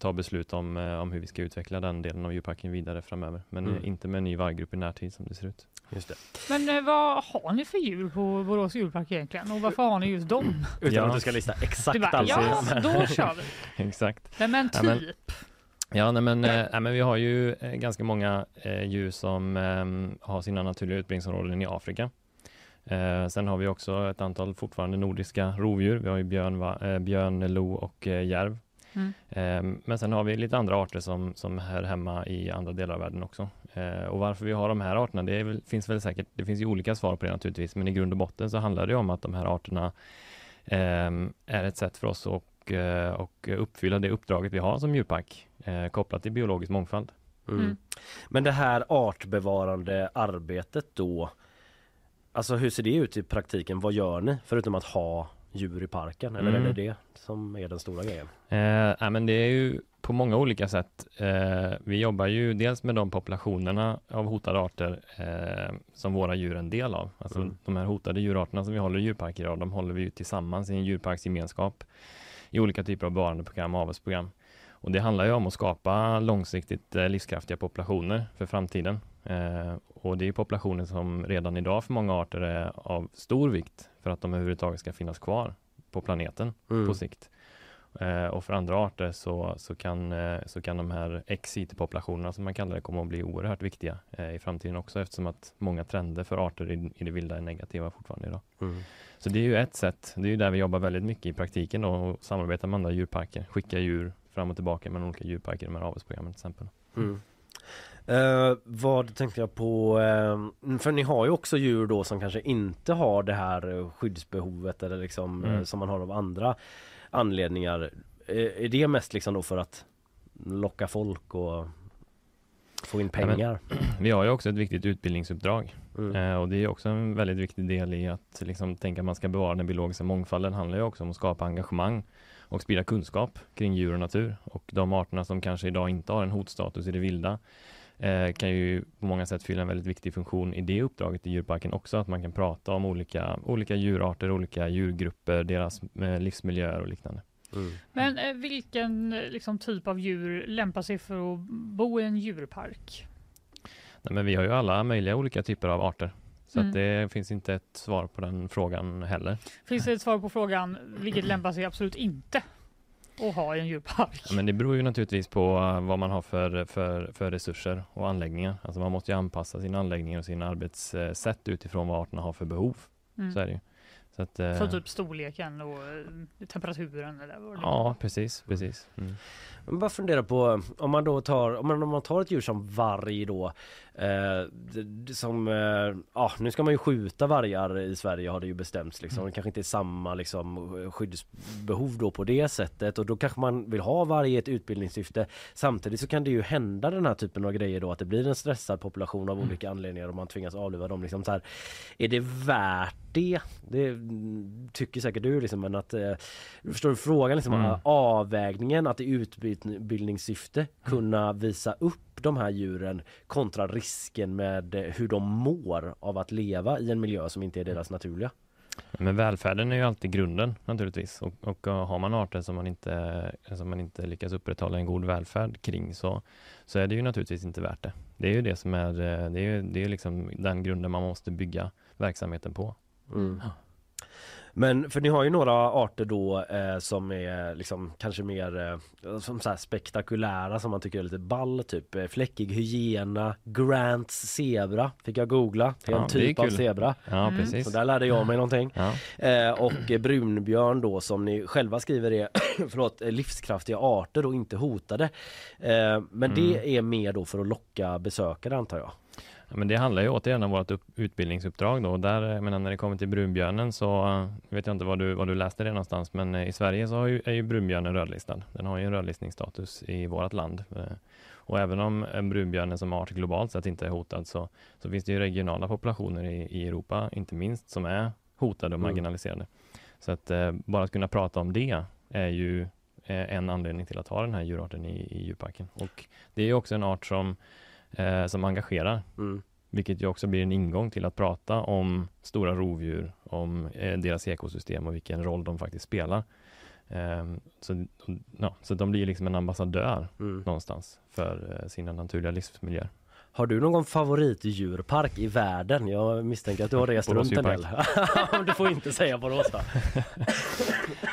ta beslut om, om hur vi ska utveckla den delen av djurparken vidare framöver. Men Mm. inte med en ny varggrupp i närtid som det ser ut. Just det. Men vad har ni för djur på Borås djurpark egentligen och varför har ni just dem? Utan Ja. att du ska lista exakt bara, allt. ja, då kör vi. Exakt. Nej men Ja, men- typ. Ja, nej, men, nej, men vi har ju ganska många eh, djur som eh, har sina naturliga utbringningsområden i Afrika. Eh, sen har vi också ett antal fortfarande nordiska rovdjur. Vi har ju björn, va, eh, björn lo och eh, järv. Mm. Eh, men sen har vi lite andra arter som, som hör hemma i andra delar av världen också. Eh, och varför vi har de här arterna, det väl, finns väl säkert, det finns ju olika svar på det naturligtvis, men i grund och botten så handlar det om att de här arterna eh, är ett sätt för oss att eh, och uppfylla det uppdraget vi har som djurpark eh, kopplat till biologisk mångfald. Mm. Mm. Men det här artbevarande arbetet då, alltså hur ser det ut i praktiken? Vad gör ni förutom att ha djur i parken? Eller Mm. är det det som är den stora grejen? Eh, nej, men det är ju på många olika sätt. Eh, vi jobbar ju dels med de populationerna av hotade arter eh, som våra djur är en del av. Alltså Mm. de här hotade djurarterna som vi håller i djurparker idag, de håller vi ju tillsammans i en djurparksgemenskap i olika typer av bevarandeprogram och avelsprogram. Och det handlar ju om att skapa långsiktigt eh, livskraftiga populationer för framtiden. Eh, och det är populationer som redan idag för många arter är av stor vikt för att de överhuvudtaget ska finnas kvar på planeten Mm. på sikt. Eh, och för andra arter så, så, kan, eh, så kan de här ex-IT-populationerna som man kallar det komma att bli oerhört viktiga i framtiden också eftersom att många trender för arter i, i det vilda är negativa fortfarande idag. Mm. Så det är ju ett sätt, det är ju där vi jobbar väldigt mycket i praktiken då och samarbetar med andra djurparker, skicka djur fram och tillbaka mellan olika djurparker i de här avelsprogrammen till exempel. Mm. Eh, vad tänkte jag på? eh, för ni har ju också djur då som kanske inte har det här eh, skyddsbehovet eller liksom eh, Mm. som man har av andra anledningar. Eh, är det mest liksom då för att locka folk och få in Ja, men- pengar? Vi har ju också ett viktigt utbildningsuppdrag Mm. Eh, och det är också en väldigt viktig del i att liksom, tänka att man ska bevara den biologiska mångfalden handlar ju också om att skapa engagemang och sprida kunskap kring djur och natur. Och de arterna som kanske idag inte har en hotstatus i det vilda eh, kan ju på många sätt fylla en väldigt viktig funktion i det uppdraget i djurparken också. Att man kan prata om olika, olika djurarter, olika djurgrupper, deras eh, livsmiljöer och liknande. Mm. Men eh, vilken eh, liksom, typ av djur lämpar sig för att bo i en djurpark? Nej, men vi har ju alla möjliga olika typer av arter. Så Mm. att det finns inte ett svar på den frågan heller. Finns det ett svar på frågan vilket lämpar sig absolut inte att ha i en djurpark? Ja, men det beror ju naturligtvis på eh, vad man har för, för, för resurser och anläggningar. Alltså man måste ju anpassa sina anläggningar och sina arbetssätt utifrån vad arterna har för behov. Mm. Så är det ju. Så att, eh, För typ storleken och eh, temperaturen eller vad det Ja, precis, precis. Mm. Men bara fundera på om man då tar, om man, om man tar ett djur som varg då eh, som, eh, ja nu ska man ju skjuta vargar i Sverige har det ju bestämts liksom. Det kanske inte är samma liksom skyddsbehov då på det sättet och då kanske man vill ha varg i ett utbildningssyfte. Samtidigt så kan det ju hända den här typen av grejer då att det blir en stressad population av olika anledningar och man tvingas avliva dem liksom så här. Är det värt det? Det mm, tycker säkert du liksom men att eh, Förstår du frågan liksom Mm. eh, avvägningen att i utbildningssyfte kunna visa upp de här djuren kontra risken med eh, hur de mår av att leva i en miljö som inte är deras naturliga. Men välfärden är ju alltid grunden naturligtvis och, och uh, har man arter som man, inte, som man inte lyckas upprätthålla en god välfärd kring så, så är det ju naturligtvis inte värt det. Det är ju det som är, eh, det är, det är liksom den grunden man måste bygga verksamheten på. Mm. Men för ni har ju några arter då eh, som är liksom kanske mer eh, som så här spektakulära som man tycker är lite ball typ eh, fläckig hyena, Grants zebra fick jag googla. Det är en Ja, är typ av kul. zebra. Ja, Mm. precis. Så där lärde jag mig någonting. Ja. Eh, och eh, brunbjörn då som ni själva skriver är förlåt, eh, livskraftiga arter och inte hotade. Eh, men Mm. det är mer då för att locka besökare antar jag. Ja, men det handlar ju återigen om vårt upp, utbildningsuppdrag då. Där, jag menar, när det kommer till brunbjörnen så eh, vet jag inte var du, var du läste det någonstans, men eh, i Sverige så ju, är ju brunbjörnen rödlistad. Den har ju en rödlistningsstatus i vårt land. Eh, Och även om en brunbjörnen som art globalt sett inte är hotad så, så finns det ju regionala populationer i, i Europa, inte minst, som är hotade och Mm. marginaliserade. Så att eh, bara att kunna prata om det är ju eh, en anledning till att ha den här djurarten i, i djurparken. Och det är också en art som, eh, som engagerar. Mm. Vilket ju också blir en ingång till att prata om stora rovdjur, om eh, deras ekosystem och vilken roll de faktiskt spelar. Ehm, så, ja, så de blir liksom en ambassadör Mm. någonstans för eh, sina naturliga livsmiljöer. Har du någon favoritdjurpark i världen? Jag misstänker att du har rest runt en del. du får inte säga Borås va?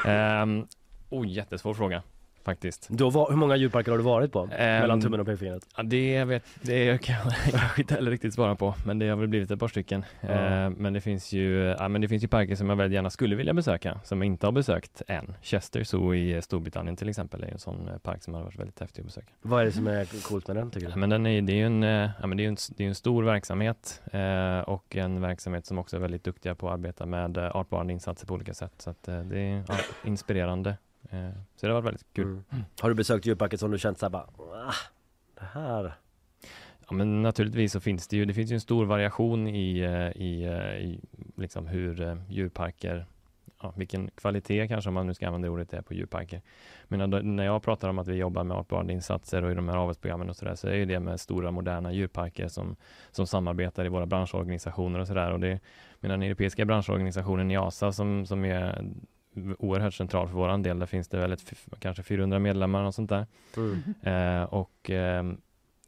Ehm, oh, jättesvår fråga. Faktiskt. Då var, hur många djurparker har du varit på? Ehm, mellan tummen och pekfingret? Ja, det vet det kan jag kanske inte heller riktigt svara på, men det har väl blivit ett par stycken. Ja. Eh, men det finns ju, ja, men det finns ju parker som jag väldigt gärna skulle vilja besöka, som jag inte har besökt än. Chester Zoo i Storbritannien till exempel är en sån eh, park som har varit väldigt häftig att besöka. Vad är det som är coolt med den tycker Ja, du? men den är, det är ju en, eh, ja, men det är en, det är en stor verksamhet eh, och en verksamhet som också är väldigt duktiga på att arbeta med artbevarande insatser på olika sätt. Så att, eh, det är ja, inspirerande. Eh, så det har varit väldigt kul. Mm. Har du besökt djurparker som du känt såhär bara, ah, det här Ja, men naturligtvis så finns det ju, det finns ju en stor variation i, eh, i, eh, i liksom hur djurparker, ja, vilken kvalitet kanske om man nu ska använda ordet är på djurparker. Men när, jag pratar om att vi jobbar med artbevarande insatser och i de här avelsprogrammen och sådär så är ju det med stora moderna djurparker som, som samarbetar i våra branschorganisationer och sådär. Och det, med den europeiska branschorganisationen IASA som, som är oerhört central för våran del. Där finns det väl ett, kanske 400 medlemmar och sånt där. Mm. Eh, och ehm,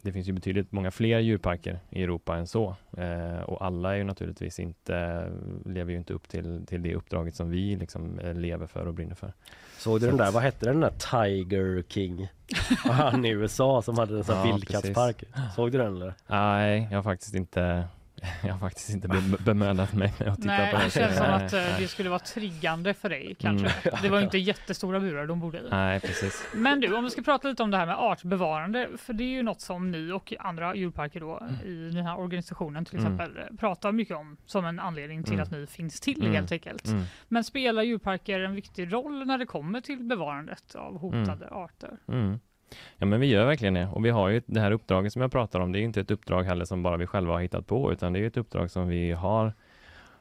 det finns ju betydligt många fler djurparker i Europa än så. Eh, och alla är ju naturligtvis inte, lever ju inte upp till, till det uppdraget som vi liksom eh, lever för och brinner för. Såg du Så den där, vad hette den där Tiger King? Han i USA som hade en sån här Ja, vildkattspark. Såg du den eller? Nej, jag har faktiskt inte jag har faktiskt inte be bemödat mig med att titta Nej, på det den. känns som att eh, nej. det skulle vara triggande för dig kanske. Mm. Det var inte jättestora burar de bodde i. Nej, precis. Men du, om vi ska prata lite om det här med artbevarande, för det är ju något som ni och andra djurparker då Mm. i den här organisationen till Mm. exempel eh, pratar mycket om som en anledning till Mm. att ni finns till Mm. helt enkelt. Mm. Men spelar djurparker en viktig roll när det kommer till bevarandet av hotade arter? Ja men vi gör verkligen det och vi har ju det här uppdraget som jag pratar om. Det är inte ett uppdrag heller som bara vi själva har hittat på utan det är ett uppdrag som vi har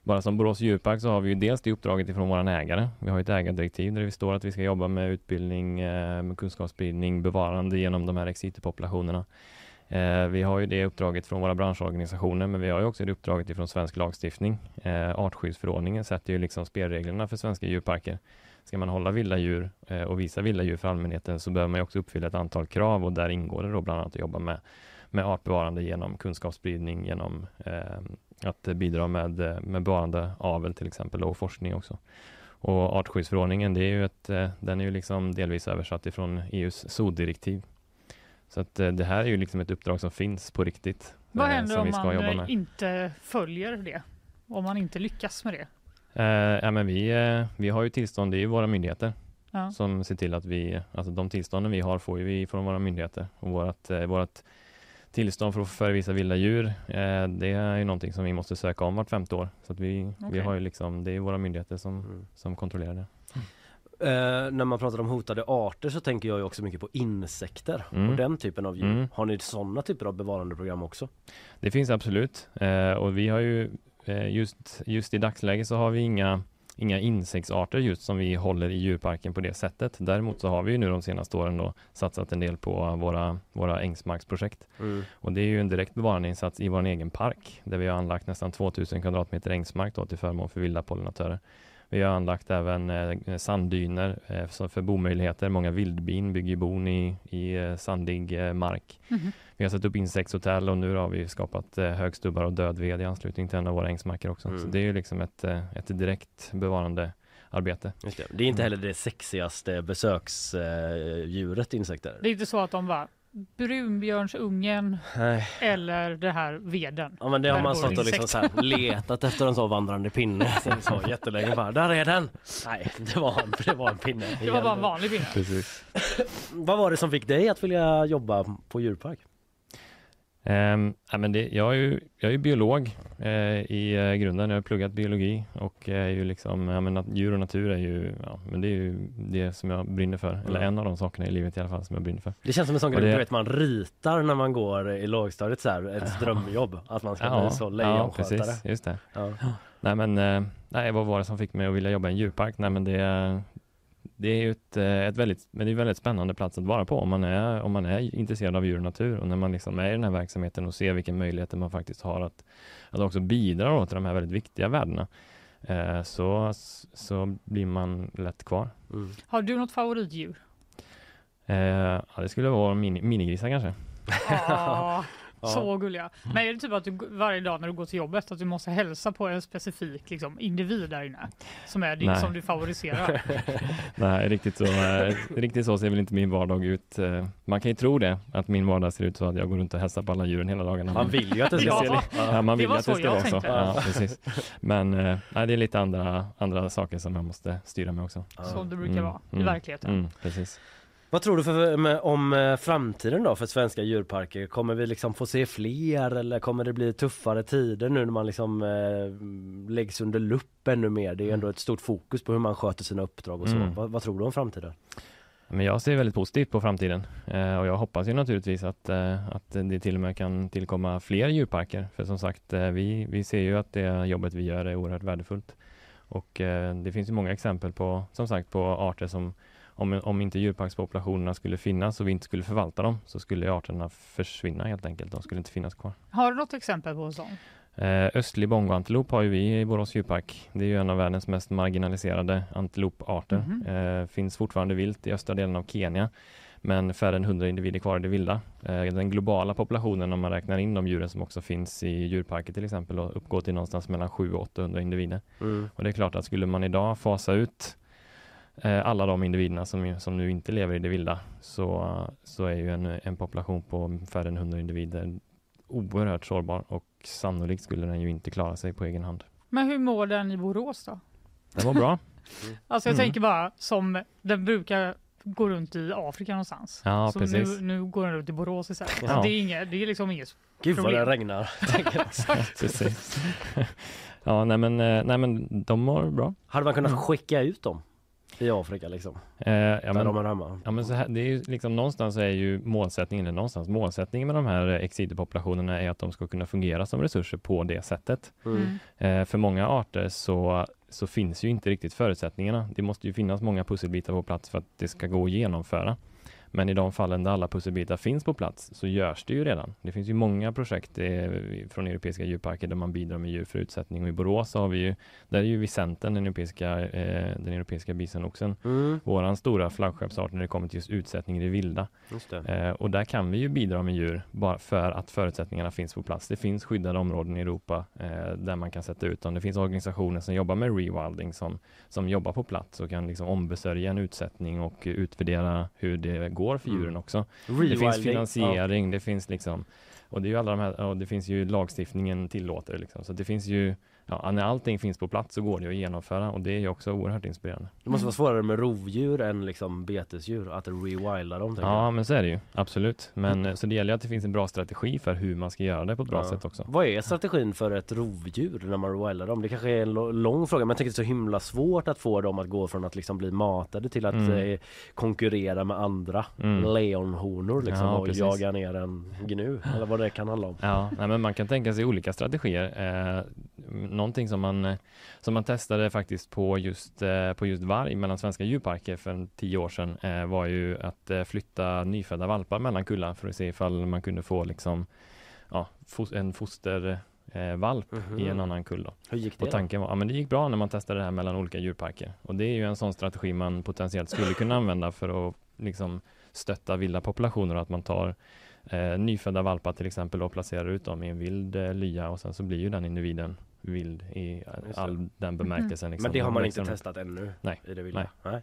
bara som Borås djurpark så har vi ju dels det uppdraget ifrån våran ägare. Vi har ett ägardirektiv där det står att vi ska jobba med utbildning, eh, med kunskapsspridning, bevarande genom de här exitpopulationerna. Eh, vi har ju det uppdraget från våra branschorganisationer men vi har ju också det uppdraget ifrån svensk lagstiftning. Eh, artskyddsförordningen sätter ju liksom spelreglerna för svenska djurparker. Ska man hålla vilda djur eh, och visa vilda djur för allmänheten så behöver man också uppfylla ett antal krav och där ingår det då bland annat att jobba med, med artbevarande genom kunskapsspridning, genom eh, att bidra med, eh, med bevarande avel till exempel och forskning också. Och artskyddsförordningen, det är ju ett, eh, den är ju liksom delvis översatt ifrån EUs zoodirektiv. Så att det här är ju liksom ett uppdrag som finns på riktigt. Vad händer om man inte följer det? Om man inte lyckas med det? Eh, ja, men vi, eh, vi har ju tillstånd, det är ju våra myndigheter Ja. som ser till att vi, alltså de tillstånden vi har får ju vi från våra myndigheter och vårat, eh, vårat tillstånd för att förvisa vilda djur, eh, det är ju någonting som vi måste söka om vart femte år. Så att vi, vi Okej. har ju liksom, det är våra myndigheter som, Mm. som kontrollerar det. Eh, när man pratar om hotade arter så tänker jag ju också mycket på insekter Mm. och den typen av djur. Mm. Har ni sådana typer av bevarandeprogram också? Det finns absolut eh, och vi har ju just, just i dagsläget så har vi inga Inga insektsarter just som vi håller i djurparken på det sättet. Däremot så har vi nu de senaste åren då satsat en del på våra, våra ängsmarksprojekt. Mm. Och det är ju en direkt bevarandeinsats i vår egen park där vi har anlagt nästan 2000 kvadratmeter ängsmark då, till förmån för vilda pollinatörer. Vi har anlagt även eh, sanddyner eh, för bomöjligheter. Många vildbin bygger bon i, i eh, sandig eh, mark. Mhm. Vi har satt upp insektshotell och nu har vi skapat eh, högstubbar och dödved i anslutning till en av våra ängsmarker också. Mm. Så det är ju liksom ett, ett direkt bevarande arbete. Det är inte heller det sexigaste besöksdjuret insekter. Det är inte så att de bara brunbjörnsungen Nej. eller det här veden. Ja men det har man stått och liksom så här letat efter en sån vandrande pinne så, så jättelänge bara, där är den! Nej, det var en, det var en pinne. Det var bara en vanlig pinne. Precis. Vad var det som fick dig att vilja jobba på djurpark? Um, ja, men det, jag, är ju, jag är ju biolog eh, i eh, grunden. Jag har pluggat biologi och är ju liksom, ja, men djur och natur är ju, ja, men det är ju det som jag brinner för. Eller Mm. en av de sakerna i livet i alla fall som jag brinner för. Det känns som en sån grej det- du vet man ritar när man går i lågstadiet så här, ett drömjobb. Att man ska bli så ja, lejonskötare. precis, just det. Ja. Nej men, eh, nej, vad var det som fick mig att vilja jobba i en djurpark? Nej men det, det är ju ett, eh, ett väldigt, men det är en väldigt spännande plats att vara på om man är, om man är intresserad av djur och natur och när man liksom är i den här verksamheten och ser vilka möjligheter man faktiskt har att, att också bidra till de här väldigt viktiga värdena. Eh, så, så blir man lätt kvar. Mm. Har du något favoritdjur? Eh, ja, det skulle vara mini, minigrisar kanske. Ja, Ja. Så gulliga. Men är det typ att du varje dag när du går till jobbet att du måste hälsa på en specifik liksom, individ där inne? Som är din, Nej. som du favoriserar? Nej, riktigt så, eh, riktigt så ser väl inte min vardag ut. Eh, Man kan ju tro det, att min vardag ser ut så att jag går runt och hälsar på alla djuren hela dagarna. Man vill ju att det ska Ja. Ja, man Det vill var att det ska vara så. Ja, precis. Men eh, nej, det är lite andra, andra saker som jag måste styra med också. Som det brukar Mm, vara i mm, verkligheten. Mm, precis. Vad tror du för, med, om eh, framtiden då för svenska djurparker? Kommer vi liksom få se fler eller kommer det bli tuffare tider nu när man liksom eh, läggs under lupp ännu mer? Det är ju ändå ett stort fokus på hur man sköter sina uppdrag och så. Mm. Vad, vad tror du om framtiden? Men jag ser väldigt positivt på framtiden eh, och jag hoppas ju naturligtvis att, eh, att det till och med kan tillkomma fler djurparker. För som sagt, eh, vi, vi ser ju att det jobbet vi gör är oerhört värdefullt. Och eh, det finns ju många exempel på, som sagt, på arter som om, om inte djurparkspopulationerna skulle finnas och vi inte skulle förvalta dem så skulle arterna försvinna helt enkelt. De skulle inte finnas kvar. Har du något exempel på en sån? Eh, östlig bongoantilop har ju vi i Borås djurpark. Det är ju en av världens mest marginaliserade antiloparter. Mhm. Eh, finns fortfarande vilt i östra delen av Kenya, men färre än 100 individer kvar i det vilda. Eh, den globala populationen, om man räknar in de djuren som också finns i djurparker till exempel, och uppgår till någonstans mellan 700 och 800 individer. Mm. Och det är klart att skulle man idag fasa ut eh, alla de individerna som, som nu inte lever i det vilda, så, så är ju en, en population på färre än 100 individer oerhört sårbar och sannolikt skulle den ju inte klara sig på egen hand. Men hur mår den i Borås då? Den var bra. Alltså jag Mm. tänker bara som den brukar gå runt i Afrika någonstans. Ja, så precis. nu, nu går den runt i Borås istället. Ja. det, är inget, det är liksom inget Gud vad det regnar. Precis. ja, nej men, eh, nej men de mår bra. Hade man kunnat Mm. skicka ut dem i Afrika liksom? Eh, ja, Där men, de är hemma? ja, men så här, det är ju liksom någonstans är ju målsättningen, eller någonstans målsättningen med de här exidepopulationerna är att de ska kunna fungera som resurser på det sättet. Mm. Eh, för många arter så, så finns ju inte riktigt förutsättningarna. Det måste ju finnas många pusselbitar på plats för att det ska gå att genomföra. Men i de fallen där alla pusselbitar finns på plats så görs det ju redan. Det finns ju många projekt eh, från europeiska djurparker där man bidrar med djur för utsättning och i Borås har vi ju, där är ju Vicenten, den europeiska, eh, den europeiska bisonoxen, Mm. våran stora flaggskeppsart när det kommer till just utsättning i det vilda. Det. Eh, och där kan vi ju bidra med djur bara för att förutsättningarna finns på plats. Det finns skyddade områden i Europa eh, där man kan sätta ut dem. Det finns organisationer som jobbar med rewilding som, som jobbar på plats och kan liksom ombesörja en utsättning och utvärdera hur det går för Mm. djuren också. Det Rewilding, finns finansiering, det finns liksom och det är ju alla de här, och det finns ju lagstiftningen tillåter det liksom. Så det finns ju, ja, när allting finns på plats så går det att genomföra och det är ju också oerhört inspirerande. Det måste vara svårare med rovdjur än liksom betesdjur, att rewilda dem. tänker Ja, jag. men så är det ju. Absolut. Men eh, så det gäller att det finns en bra strategi för hur man ska göra det på ett bra Ja. sätt också. Vad är strategin för ett rovdjur när man rewildar dem? Det kanske är en lång fråga men jag tycker det är så himla svårt att få dem att gå från att liksom bli matade till att Mm. eh, konkurrera med andra Mm. lejonhonor liksom Ja, och precis. jaga ner en gnu eller vad det kan handla om. Ja, nej, men man kan tänka sig olika strategier. Eh, någonting som man, eh, som man testade faktiskt på just, eh, på just varg mellan svenska djurparker för tio år sedan eh, var ju att flytta nyfödda valpar mellan kullar för att se ifall man kunde få liksom, ja, en fostervalp eh, valp Mhm. i en annan kull. Då. Hur gick det? Och tanken var, ja men det gick bra när man testade det här mellan olika djurparker. Och det är ju en sån strategi man potentiellt skulle kunna använda för att liksom stötta vilda populationer och att man tar eh, nyfödda valpar till exempel och placerar ut dem i en vild eh, lya och sen så blir ju den individen vild i all den bemärkelsen. Liksom. Men det har man inte testat ännu? Nej. I det vilda. Nej. Nej.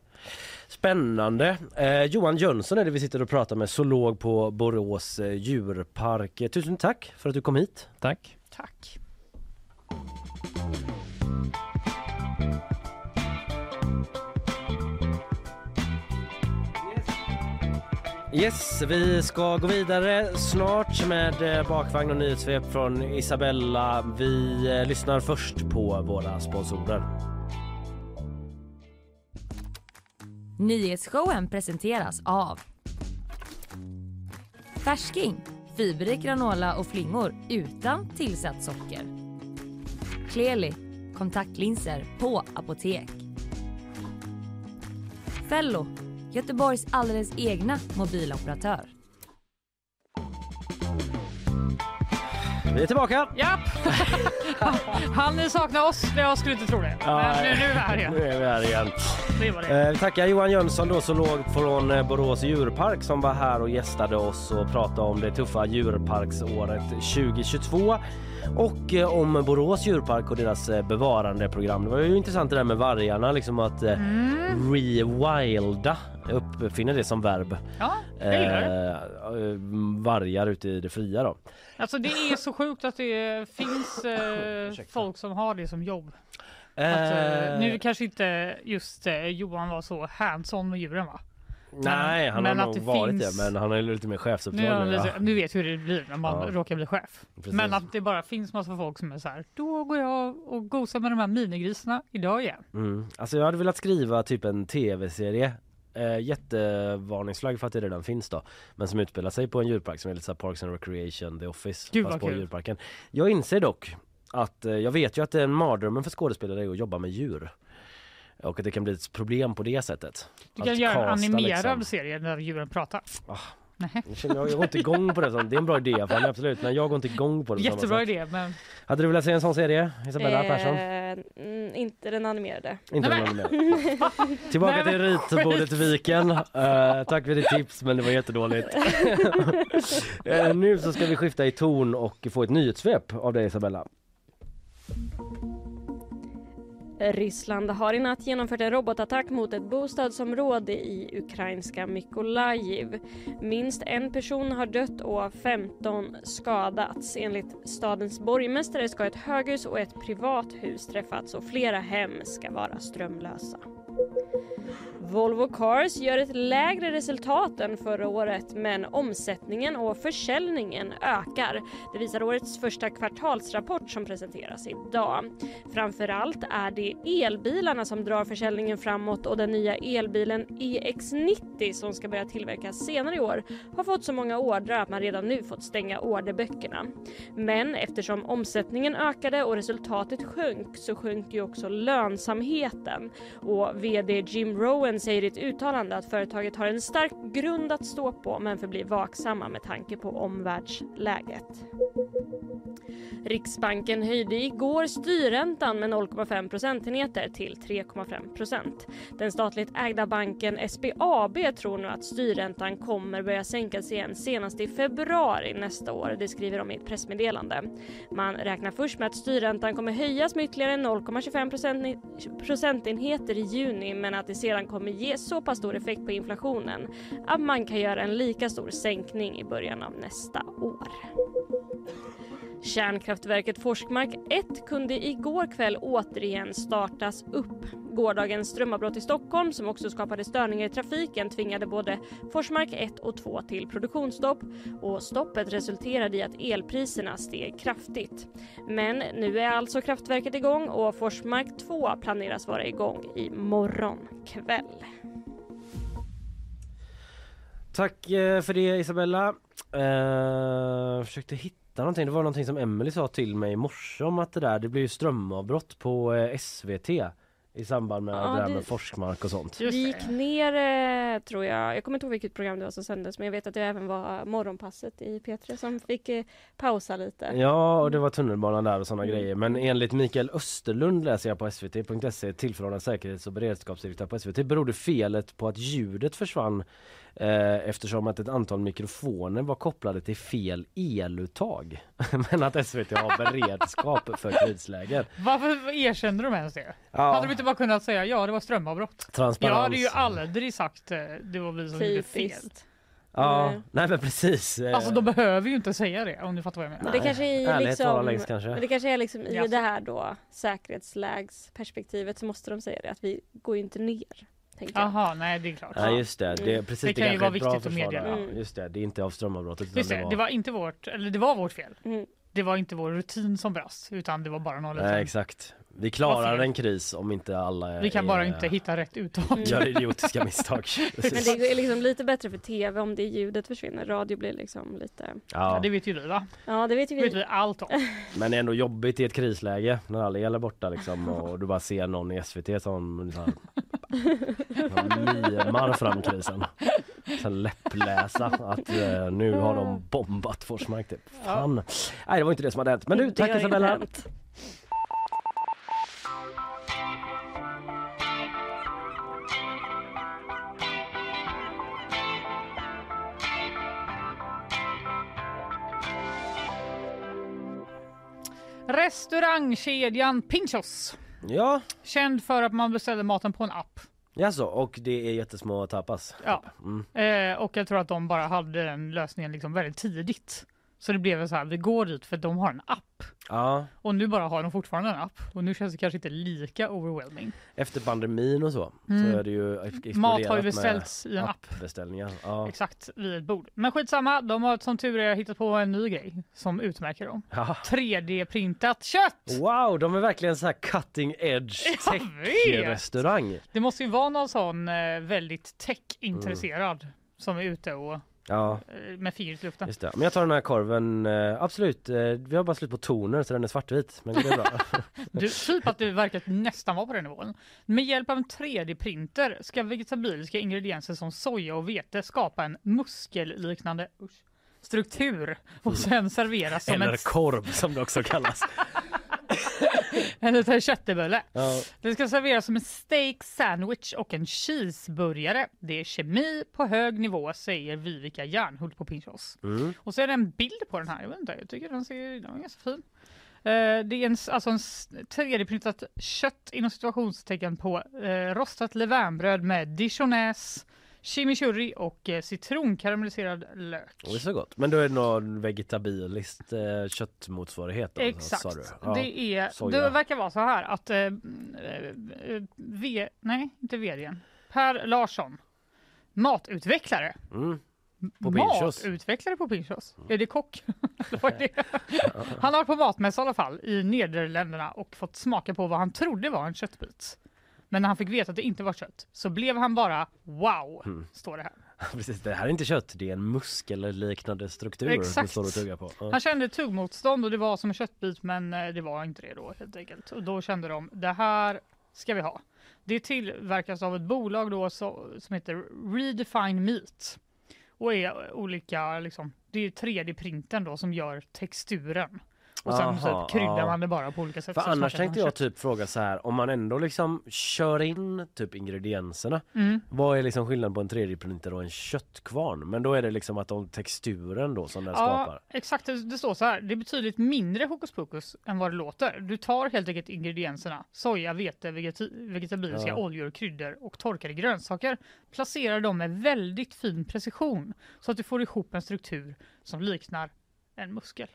Spännande! Eh, Johan Jönsson är det vi sitter och pratar med, zoolog på Borås eh, djurpark. Eh, Tusen tack för att du kom hit! Tack! Tack. Yes, vi ska gå vidare snart med eh, bakvagn och nyhetssvep från Isabella. Vi eh, lyssnar först på våra sponsorer. Nyhetsshowen presenteras av Färsking, fiberrik granola och flingor utan tillsatt socker. Kleli, kontaktlinser på apotek. Fello, Göteborgs alldeles egna mobiloperatör. Vi är tillbaka! Japp! Han ni sakna oss? Jag skulle inte tro det. Men nu, nu är vi här igen. Nu är vi här igen. Det var det. Eh, Vi tackar Johan Jönsson då som låg från eh, Borås djurpark som var här och gästade oss och pratade om det tuffa djurparksåret 2022 och eh, om Borås djurpark och deras eh, bevarandeprogram. Det var ju intressant det där med vargarna, liksom att eh, Mm. rewilda, uppfinna det som verb. Ja, jag gillar det. Eh, eh, vargar ute i det fria då. Alltså det är så sjukt att det finns eh, folk som har det som jobb. Att, eh, Eh, nu kanske inte just eh, Johan var så hands-on med djuren va? Nej, han men har att nog det varit finns- det men han är lite mer chefsuppdrag Nu, ja. nu vet hur det blir när man Ja. råkar bli chef. Precis. Men att det bara finns massa folk som är så här, då går jag och gosar med de här minigrisarna idag igen. Mm. Alltså jag hade velat skriva typ en tv-serie eh, Jättevarningsflagg för att det redan finns då Men som utspelar sig på en djurpark som är lite så här Parks and Recreation, The Office Gud, fast på kul. djurparken Jag inser dock att eh, jag vet ju att det är en mardrömmen för skådespelare att jobba med djur och att det kan bli ett problem på det sättet. Du kan Att göra en casta, animerad liksom. serie där djuren pratar. Ah. Nej. Jag, känner, jag, jag går inte igång på det. sånt. Det är en bra idé för mig, absolut. Men jag går inte igång på det. Jättebra idé men Hade du velat se en sån serie, Isabella Persson? Eh, mm, inte den animerade. Inte Nej, någon mer. Tillbaka Nej, till ritbordet skit. Viken. Eh, tack för ditt tips men det var jättedåligt. Eh, nu så ska vi skifta i ton och få ett nyhetssvep av dig Isabella. Ryssland har i natt genomfört en robotattack mot ett bostadsområde i ukrainska Mykolajiv. Minst en person har dött och 15 skadats. Enligt stadens borgmästare ska ett höghus och ett privat hus träffats och flera hem ska vara strömlösa. Volvo Cars gör ett lägre resultat än förra året men omsättningen och försäljningen ökar. Det visar årets första kvartalsrapport som presenteras idag. Framförallt är det elbilarna som drar försäljningen framåt och den nya elbilen EX90 som ska börja tillverkas senare i år har fått så många ordrar att man redan nu fått stänga orderböckerna. Men eftersom omsättningen ökade och resultatet sjönk så sjönk ju också lönsamheten. Och VD Jim Rowan säger i ett uttalande att företaget har en stark grund att stå på men förblir vaksamma med tanke på omvärldsläget. Riksbanken höjde igår styrräntan med 0,5 procentenheter till 3,5 procent. Den statligt ägda banken SBAB tror nu att styrräntan kommer börja sänkas igen senast i februari nästa år. Det skriver de i ett pressmeddelande. Man räknar först med att styrräntan kommer höjas med ytterligare 0,25 procentenheter i juni men att det sedan kommer ge så pass stor effekt på inflationen att man kan göra en lika stor sänkning i början av nästa år. Kärnkraftverket Forsmark 1 kunde igår kväll återigen startas upp. Gårdagens strömavbrott i Stockholm som också skapade störningar i trafiken tvingade både Forsmark 1 och 2 till produktionsstopp och stoppet resulterade i att elpriserna steg kraftigt. Men nu är alltså kraftverket igång och Forsmark 2 planeras vara igång i morgon kväll. Tack eh, för det Isabella. Eh, försökte hitta någonting. Det var någonting som Emily sa till mig i morse om att det där, det blev ju strömavbrott på eh, SVT i samband med Ja, det där det- med Forsmark och sånt. Det gick ner, eh, tror jag, jag kommer inte ihåg vilket program det var som sändes men jag vet att det även var morgonpasset i P3 som fick eh, pausa lite. Ja, och det var tunnelbanan där och sådana Mm. grejer. Men enligt Mikael Österlund läser jag på svt.se, tillförordnad säkerhets och beredskapsdirektör på SVT, berodde felet på att ljudet försvann eftersom att ett antal mikrofoner var kopplade till fel eluttag. Men att SVT har beredskap för krislägen. Varför erkände de ens det? Ja, Hade de inte bara kunnat säga ja det var strömavbrott? transparens. Jag hade ju aldrig sagt eh, det var vi som gjorde fel. Typiskt. Ja, Nej. nej men precis. Eh, Alltså de behöver ju inte säga det om du fattar vad jag menar. Men det kanske är liksom, längst kanske. men det kanske är liksom i Jaså. det här då säkerhetslägsperspektivet så måste de säga det att vi går ju inte ner. Tänkte jag. Jaha, nej det är klart. Ja just det, det, är precis, Det kan ju vara viktigt att meddela. Mm. just det, det är inte av strömavbrottet Just det, det var inte vårt, eller det var vårt fel. Mm. Det var inte vår rutin som brast utan det var bara någon Nej exakt. Vi klarar en kris om inte alla är, Vi kan bara är- inte hitta rätt uttal. Mm. gör idiotiska misstag. Men det är liksom lite bättre för tv om det ljudet försvinner. Radio blir liksom lite... Ja, Ja, det vet ju vi va? Ja det vet ju Det vet vi. vi allt om. men ändå jobbigt i ett krisläge när alla el är borta liksom och du bara ser någon i SVT som så här, som mimar fram krisen. Så läppläsa att eh, nu har de bombat Forsmark typ. Fan. Nej det var inte det som hade hänt. Men du, Det tack Isabella. Restaurangkedjan Pinchos. Ja, Känd för att man beställer maten på en app. jaså och det är jättesmå tapas. Ja. Mm. Eh, och jag tror att de bara hade den lösningen liksom väldigt tidigt. Så det blev så här, vi går dit för de har en app. Ja, Och nu bara har de fortfarande en app. Och nu känns det kanske inte lika overwhelming. efter pandemin och så Mm. så är det ju exploderat Mat har ju beställts i en app. appbeställningar. Ja. Exakt, vid ett bord. Men skitsamma, de har som tur är hittat på en ny grej som utmärker dem. Ja. 3D-printat kött! Wow, de är verkligen så här cutting edge tech-restaurang. Det måste ju vara någon sån eh, väldigt tech-intresserad som är ute och Ja, eh, med fingret i luften. just det. Men jag tar den här korven, eh, absolut. Eh, vi har bara slut på toner så den är svartvit. Men det är bra. Du, typ att det verkar nästan vara på den nivån. Med hjälp av en 3D-printer ska vegetabiliska ingredienser som soja och vete skapa en muskelliknande usch, struktur och sen serveras som Eller en, korv som det också kallas. en liten köttbulle. Ja. Det ska serveras som en steak sandwich och en cheeseburgare. Det är kemi på hög nivå säger Vivica Järnhult på Pinchos. Mm. Och så är det en bild på den här. Jag vet inte, jag tycker den ser den är ganska fin. Eh, det är en, alltså en s- 3D-printat kött inom situationstecken på eh, rostat levainbröd med dijonäs, chimichurri och eh, citronkaramelliserad lök. Det är så gott. Men då är det någon vegetabiliskt eh, köttmotsvarighet? Då, Exakt. sa du? Ja. Det, är, soja. det verkar vara så här att eh, eh, eh, v, nej, inte vdn. Per Larsson, matutvecklare. Mm. På Pinchos. Matutvecklare på Pinchos. Är det kock? Det det. han har varit på matmässa i alla fall i Nederländerna och fått smaka på vad han trodde var en köttbit. Men när han fick veta att det inte var kött så blev han bara wow, Mm. står det här. Precis, det här är inte kött, det är en muskelliknande struktur Exakt. står och tuggar på. Ja. Han kände tuggmotstånd och det var som en köttbit men eh, det var inte det då helt enkelt. Och då kände de det här ska vi ha. Det tillverkas av ett bolag då som heter Redefine Meat. Och är olika, liksom, det är 3D-printen då som gör texturen. Och sen Aha, typ kryddar ja. man det bara på olika sätt. För så annars tänkte jag typ fråga så här om man ändå liksom kör in typ ingredienserna. Mm. Vad är liksom skillnaden på en 3D-printer och en köttkvarn? Men då är det liksom att de texturen då som den Ja, skapar. exakt. Det, står så här. Det är betydligt mindre hokus pokus än vad det låter. Du tar helt enkelt ingredienserna, soja, vete, vegetabiliska Ja. oljor, kryddor och torkade grönsaker, placerar dem med väldigt fin precision så att du får ihop en struktur som liknar en muskel.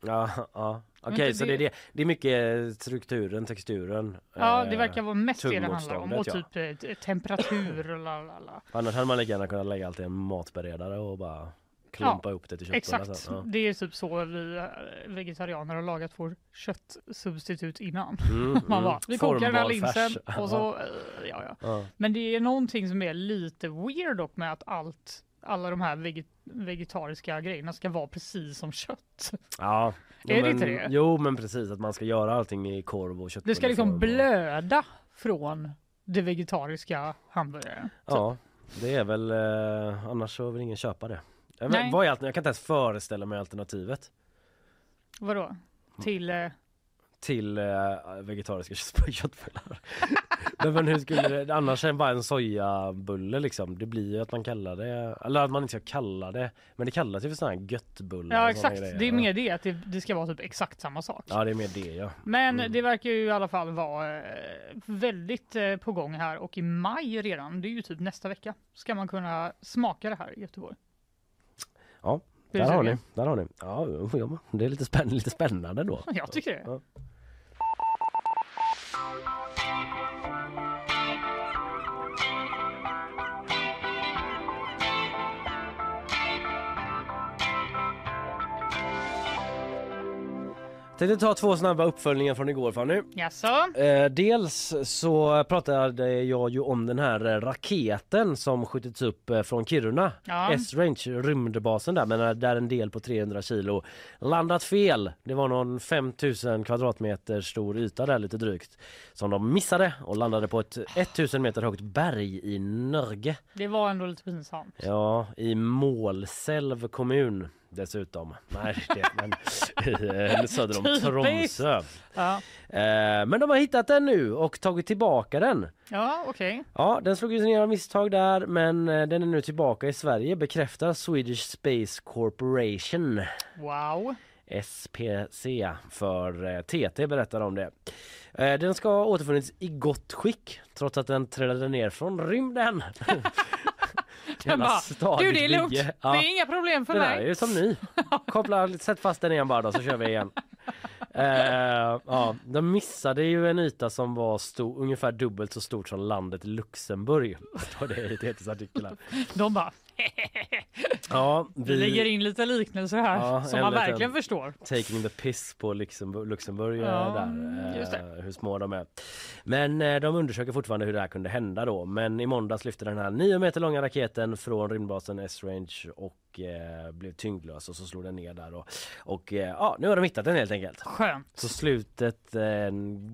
Ja, ja. Okej, det- så det är, det, det är mycket strukturen, texturen. Ja, eh, det verkar vara mest det det handlar om. Och typ eh, t- temperatur och la la la. Annars hade man lika gärna kunnat lägga allt i en matberedare och bara klumpa Ja, ihop det till köttbullar Exakt. Ja. Det är typ så vi eh, vegetarianer har lagat vår köttsubstitut innan. Mm, Man mm. bara, vi kokar den här linsen och så, eh, ja ja. Ja. Men det är någonting som är lite weird dock med att allt, alla de här veget vegetariska grejerna ska vara precis som kött. Ja. Jo, Är det men, inte det? Jo men precis att man ska göra allting i korv och köttbullar. Det ska liksom blöda från det vegetariska hamburgaren. Ja, det är väl eh, annars så vill ingen köpa det. Jag, vet, vad är jag kan inte ens föreställa mig alternativet Vadå? Till... Eh, till eh, vegetariska kött- köttbullar. Nej, men hur skulle det annars är bara en sojabulle liksom. Det blir ju att man kallar det, eller att man inte ska kalla det, men det kallas ju för sådana här göttbullar. ja exakt, det är mer det att det, det ska vara typ exakt samma sak. Ja det är mer det ja. Men Mm. det verkar ju i alla fall vara eh, väldigt eh, på gång här och i maj redan, det är ju typ nästa vecka, ska man kunna smaka det här i Göteborg. Ja, där har ni. Där har ni. Ja, ja, det är lite, spänn lite spännande då. Jag tycker det. Ja. Tänkte ta två snabba uppföljningar från igår Fanny. Jaså? Eh, dels så pratade jag ju om den här raketen som skjutits upp eh, från Kiruna. Ja. S-Range, rymdbasen där, men eh, där en del på 300 kilo landat fel. Det var någon 5000 kvadratmeter stor yta där lite drygt som de missade och landade på ett 1000 meter högt berg i Norge. Det var ändå lite pinsamt. Ja, i Målselv kommun dessutom. Nej, det, men eh, söder om. Tromsö. Ja, Eh, men de har hittat den nu och tagit tillbaka den. ja okej. Ja, den slog ju ner av misstag där men eh, den är nu tillbaka i Sverige bekräftar Swedish Space Corporation. Wow. SPC för TT berättar om det. Den ska ha återfunnits i gott skick trots att den trillade ner från rymden. Den bara, Du det är lugnt. bygge. Det är inga problem för det är mig. ju som ny. Koppla, sätt fast den igen bara då så kör vi igen. Eh, ja, de missade ju en yta som var stor, ungefär dubbelt så stort som landet Luxemburg. Står det i TTs artikel här. De bara, Ja, vi lägger in lite liknelser här Ja, som man verkligen förstår. Taking the piss på Luxemburg, Luxemburg Ja, där, eh, hur små de är. Men eh, de undersöker fortfarande hur det här kunde hända då. Men i måndags lyfte den här 9 meter långa raketen från rymdbasen S-Range och eh, blev tyngdlös och så slog den ner där. Och, och eh, ja, nu har de hittat den helt enkelt. Skönt. Så slutet, eh,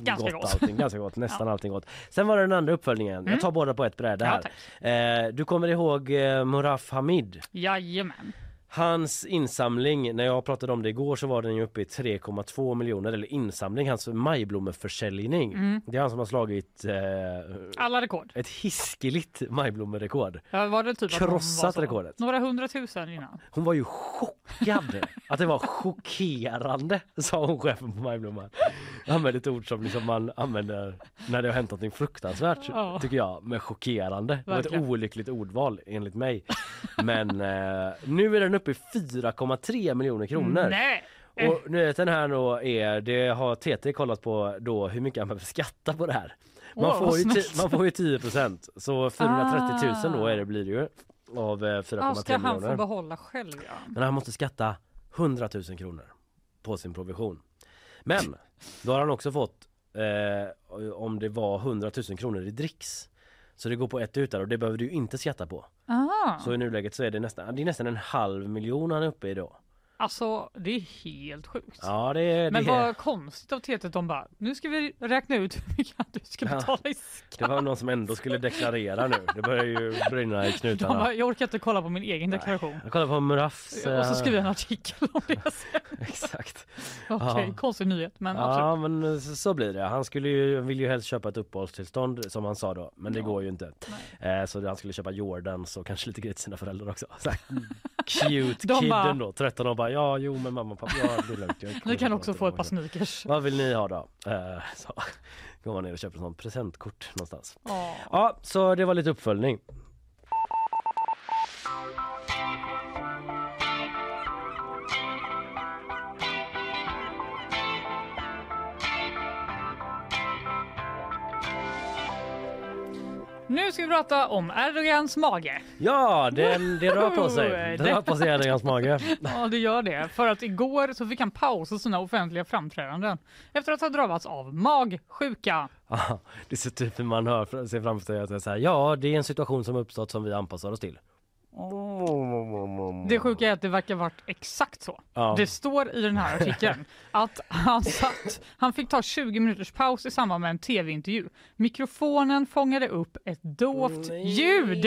Ganska gott, gott. allting, ganska gott, nästan allting gott. Sen var det den andra uppföljningen. Jag tar båda på ett bräde Ja, här. du kommer ihåg eh, Muraf Hamid? Jajamän. Hans insamling, när jag pratade om det igår så var den ju uppe i 3,2 miljoner eller insamling, hans majblommeförsäljning. Mm. Det är han som har slagit eh, Alla rekord. ett hiskeligt majblommerekord. Ja, var det typ Krossat var rekordet. Några hundratusen innan. Hon var ju chockad att det var chockerande, sa hon chefen på Majblomman. Jag använder ett ord som liksom man använder när det har hänt något fruktansvärt, Ja. tycker jag, med chockerande. Det var ett olyckligt ordval enligt mig. Men eh, nu är den uppe i 4,3 miljoner kronor. Nej! Och nyheten här då är, det har TT kollat på då hur mycket han behöver skatta på det här. Man, Åh, får, ju man får ju 10% så 430 000 då är det, blir det ju av eh, 4,3 Ja, ska han få miljoner. behålla själv ja. Men han måste skatta 100 000 kronor på sin provision. Men då har han också fått eh, om det var 100 000 kronor i dricks. Så det går på ett ut där och det behöver du inte skatta på. Aha. Så i nuläget så är det nästan, det är nästan en halv miljon han är uppe i då. Alltså det är helt sjukt. Ja det är Men det. vad konstigt av TT att de bara, nu ska vi räkna ut hur mycket du ska betala i skatt. Det var någon som ändå skulle deklarera nu. Det börjar ju brinna i knutarna. bara, jag orkar inte kolla på min egen deklaration. Jag kollar på Murafs... Och så eh, skriver jag en artikel om det sen. Exakt. Okej, Ja. konstig nyhet men absolut. Ja men så blir det. Han skulle ju, vill ju helst köpa ett uppehållstillstånd som han sa då. Men det Ja. går ju inte. Eh, så han skulle köpa Jordans och kanske lite grejer till sina föräldrar också. Så cute De kidden bara- då. 13 och bara ja jo men mamma och pappa ja det är lugnt. Jag Ni kan också få ett par sneakers. Vad vill ni ha då? Eh, så går man ner och köper ett sånt presentkort någonstans. Ja. Ja så det var lite uppföljning. Nu ska vi prata om Erdogans mage. Ja den, det rör på sig. Det rör på sig Erdogans mage. Ja, det gör det. För att igår så fick han pausa sina offentliga framträdanden efter att ha drabbats av magsjuka. Ja, det är så typ man hör, ser framför sig att det är så här, ja det är en situation som uppstått som vi anpassar oss till. Det sjuka är att det verkar varit exakt så. Ja. Det står i den här artikeln att han satt, han fick ta 20 minuters paus i samband med en tv-intervju. Mikrofonen fångade upp ett dovt ljud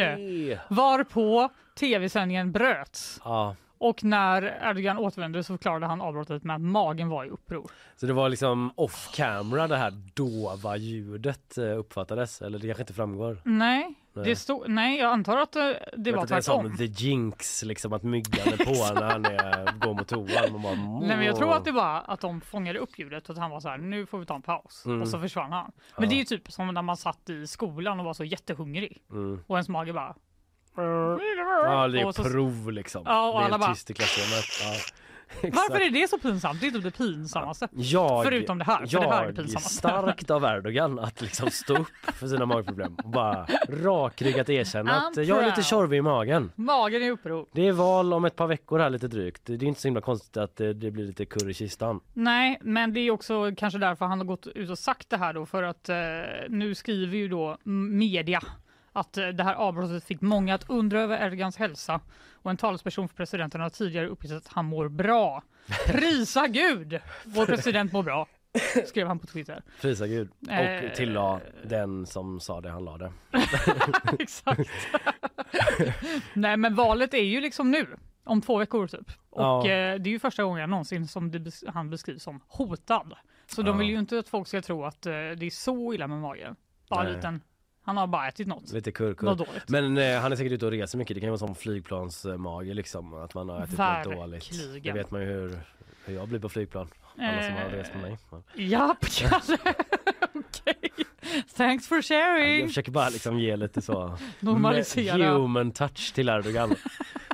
varpå tv-sändningen bröts. Ja, Och när Erdogan återvände så förklarade han avbrottet med att magen var i uppror. så det var liksom off camera det här dova ljudet eh, uppfattades, eller det kanske inte framgår. Nej, Nej. det stod, nej jag antar att det, det Jag var att det är som tvärtom. the jinx, liksom att myggan är på när han är, går mot toan. Man bara, Nej men jag tror att det var att de fångade upp ljudet och att han var så här, nu får vi ta en paus. Mm. Och så försvann han. Men det är ju typ som när man satt i skolan och var så jättehungrig. Mm. Och ens mage bara... Ja, det är Och så- prov liksom. Ja, och det är alla bara- tyst i klassrummet. Ja. Varför är det så pinsamt? Det är typ det pinsammaste. Jag, Förutom det här, för det här är det jag starkt av Erdogan att liksom stå upp för sina magproblem och bara rakryggat erkänna att I'm jag är lite proud. tjorvig i magen. Magen är uppror. Det är val om ett par veckor här lite drygt. Det är inte så himla konstigt att det, det blir lite kurr i kistan. Nej, men det är också kanske därför han har gått ut och sagt det här då för att eh, nu skriver ju då media att eh, det här avbrottet fick många att undra över Erdogans hälsa och en talesperson för presidenten har tidigare uppgett att han mår bra. Prisa Gud! Vår president mår bra, skrev han på Twitter. Prisa gud. Eh. Och tillade den som sa det han la det. Exakt. Nej, men valet är ju liksom nu. Om två veckor typ. Och Ja. eh, det är ju första gången någonsin som bes- han beskrivs som hotad. Så de Ja. vill ju inte att folk ska tro att eh, det är så illa med magen. Bara Nej. liten, han har bara ätit något. Lite kurr. Något dåligt. Men eh, han är säkert ute och reser mycket. Det kan ju vara som flygplansmage liksom. Att man har ätit något dåligt. Det Verkligen. vet man ju hur, hur jag blir på flygplan. Alla som har Eh, rest med mig. Ja. Japp, Kalle. Okej. Thanks for Jag sharing. försöker bara liksom ge lite så Normalisera. human touch till Erdogan.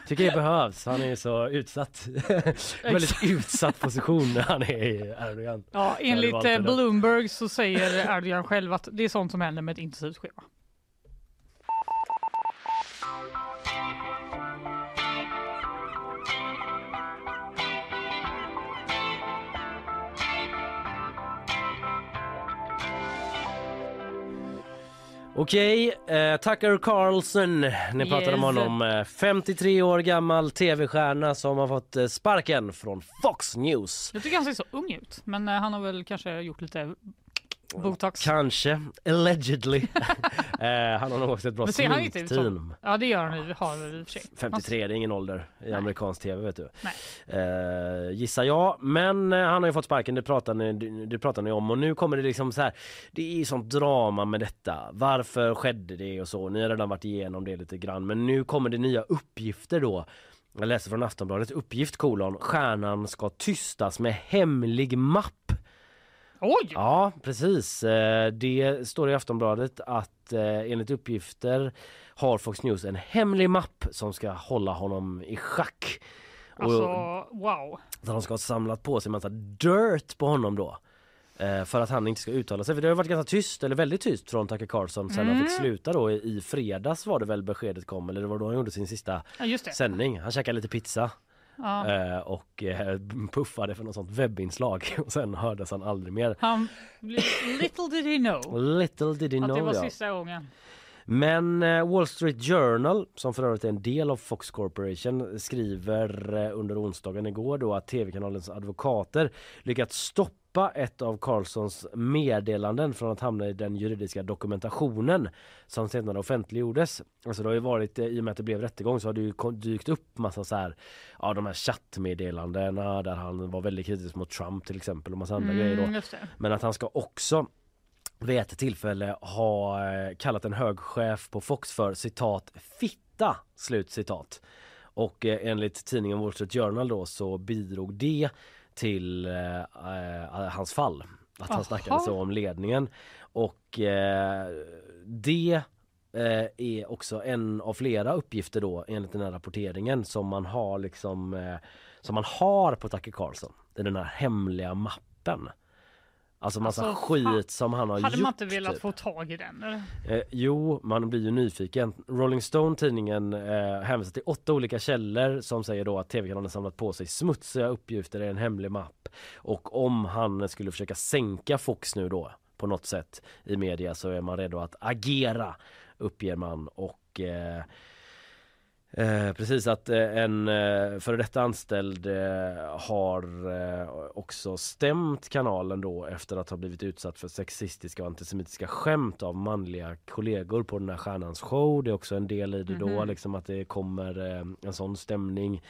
Tycker det behövs. Han är så utsatt. Väldigt utsatt position när han är i Erdogan. Ja, enligt eh. Bloomberg så säger Erdogan själv att det är sånt som händer med ett intensivt schema. Okej, eh, Tucker Carlson. Ni pratade om Yes. honom. Eh, 53 år gammal tv-stjärna som har fått eh, sparken från Fox News. Jag tycker han ser så ung ut, men eh, han har väl kanske gjort lite botox. Kanske, allegedly. eh, han har nog också ett bra sminkteam. Ja, det gör han ju, har i och för sig. 53 det är ingen ålder i Nej. amerikansk tv vet du. Eh, gissar jag. Men eh, han har ju fått sparken, det pratar, ni, det, det pratar ni om. Och nu kommer det liksom så här. Det är ju sånt drama med detta. Varför skedde det och så. Ni har redan varit igenom det lite grann. Men nu kommer det nya uppgifter då. Jag läser från Aftonbladet. Uppgift kolon. Stjärnan ska tystas med hemlig mapp. Oj! Ja, precis. Eh, Det står i Aftonbladet att eh, enligt uppgifter har Fox News en hemlig mapp som ska hålla honom i schack. Och Alltså, wow. de ska ha samlat på sig en massa dirt på honom då. eh, För att han inte ska uttala sig. För det har varit ganska tyst, eller väldigt tyst från Tucker Carlson sen han fick Mm. sluta då. I fredags var det väl beskedet kom, eller det var då han gjorde sin sista Ja, sändning. Han käkade lite pizza Ja. eh, och eh, puffade för något sånt webbinslag. Och sen hördes han aldrig mer. Han, little did he know Little did he att know det var ja. sista gången. Men eh, Wall Street Journal, som för övrigt är en del av Fox Corporation, skriver eh, under onsdagen igår då att tv-kanalens advokater lyckats stoppa ett av Carlsons meddelanden från att hamna i den juridiska dokumentationen som senare offentliggjordes. Alltså det har ju varit, eh, i och med att det blev rättegång så har det ju dykt upp massa så här, ja de här chattmeddelandena där han var väldigt kritisk mot Trump till exempel och massa andra grejer då. Mm, just det. Men att han ska också vid ett tillfälle ha eh, kallat en hög chef på Fox för citat fitta slut citat. Och eh, enligt tidningen Wall Street Journal då så bidrog det till eh, eh, hans fall. Att han Aha. snackade så om ledningen. Och eh, det eh, är också en av flera uppgifter då enligt den här rapporteringen som man har liksom som man har på Tucker Carlson. I den här hemliga mappen. Alltså massa Alltså, skit fan. som han har Hade gjort. man inte velat typ. få tag i den? Eller? Eh, jo, man blir ju nyfiken. Rolling Stone tidningen eh, hänvisar till åtta olika källor som säger då att tv-kanalen samlat på sig smutsiga uppgifter i en hemlig mapp. Och om han skulle försöka sänka Fox nu då på något sätt i media så är man redo att agera uppger man och eh, Eh, precis att eh, en eh, före detta anställd har också stämt kanalen då efter att ha blivit utsatt för sexistiska och antisemitiska skämt av manliga kollegor på den här stjärnans show. Det är också en del i det då, Mhm. liksom att det kommer en sån stämning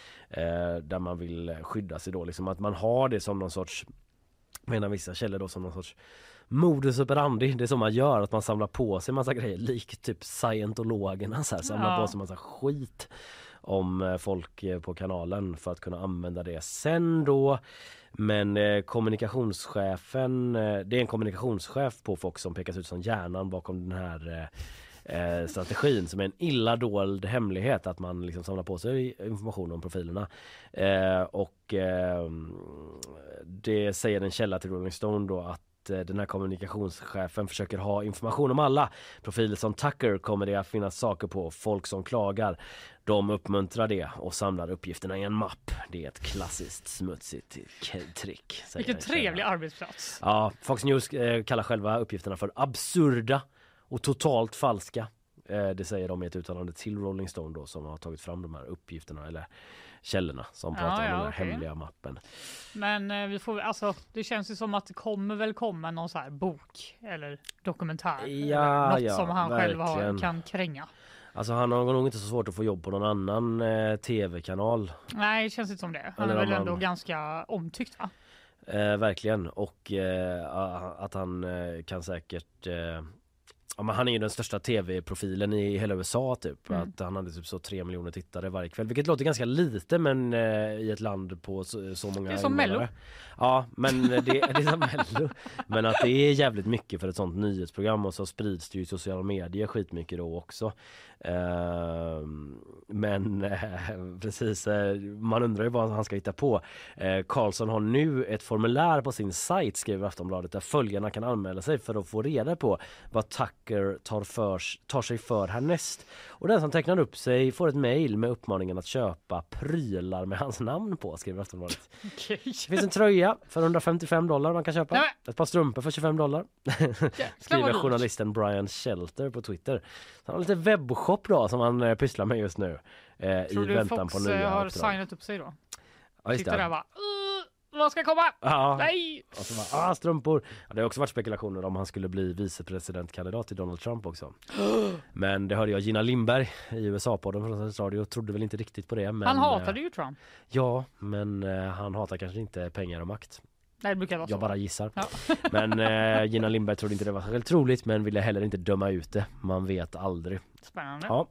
där man vill skydda sig då, liksom att man har det som någon sorts menar vissa källor då som någon sorts modus operandi. Det är så man gör, att man samlar på sig massa grejer likt typ scientologerna så här, samlar Ja. på sig massa skit om eh, folk eh, på kanalen för att kunna använda det sen då. Men eh, kommunikationschefen, eh, det är en kommunikationschef på Fox som pekas ut som hjärnan bakom den här eh, strategin som är en illa dold hemlighet att man liksom samlar på sig information om profilerna. Eh, och eh, det säger en källa till Rolling Stone då att eh, den här kommunikationschefen försöker ha information om alla. Profiler som Tucker kommer det att finnas saker på, folk som klagar. De uppmuntrar det och samlar uppgifterna i en mapp. Det är ett klassiskt smutsigt trick. Vilken trevlig arbetsplats. Ja, Fox News eh, kallar själva uppgifterna för absurda och totalt falska. Eh, det säger de i ett uttalande till Rolling Stone då som har tagit fram de här uppgifterna eller källorna som Ja, pratar om ja, den här okej. hemliga mappen. Men eh, vi får, alltså, det känns ju som att det kommer väl komma någon så här bok eller dokumentär. Ja, eller något som han själv har, verkligen. kan kränga. Alltså han har nog inte så svårt att få jobb på någon annan eh, tv-kanal. Nej, det känns inte som det. Han Eller är om väl ändå man- ganska omtyckt va? Eh, verkligen och eh, att han eh, kan säkert eh, Ja, men han är ju den största tv-profilen i hela USA typ. Mm. Att han hade typ så tre miljoner tittare varje kväll. Vilket låter ganska lite men eh, i ett land på så, så många Det är som. Mello. Ja men det, det är som Mello. Men att det är jävligt mycket för ett sånt nyhetsprogram och så sprids det ju i sociala medier skitmycket då också. Ehm, men eh, precis, eh, man undrar ju vad han ska hitta på. Eh, Karlsson har nu ett formulär på sin sajt skriver Aftonbladet där följarna kan anmäla sig för att få reda på vad Tucker tar, för, tar sig för härnäst. Och den som tecknar upp sig får ett mejl med uppmaningen att köpa prylar med hans namn på skriver Aftonbladet. Okej. Det finns en tröja för 155 dollar man kan köpa. Nej, Ett par strumpor för 25 dollar. Skriver journalisten Brian Shelter på Twitter. Han har lite webbshop då som han eh, pysslar med just nu. Eh, I Tror du väntan Fox på eh, nya har uppdrag. signat upp sig då? Ja, just det. bara "Uh, vad ska komma? Ja. Nej! Och så bara, ah, strumpor. Ja, det har också varit spekulationer om han skulle bli vicepresidentkandidat till Donald Trump också. Men det hörde jag Gina Lindberg i USA-podden från Sveriges Radio trodde väl inte riktigt på det. Men, Han eh, hatade ju Trump. Ja, men eh, han hatar kanske inte pengar och makt. Nej, det brukar vara så. Jag bara gissar. Ja. Men eh, Gina Lindberg trodde inte det var särskilt troligt men ville heller inte döma ut det. Man vet aldrig. Spännande. Ja.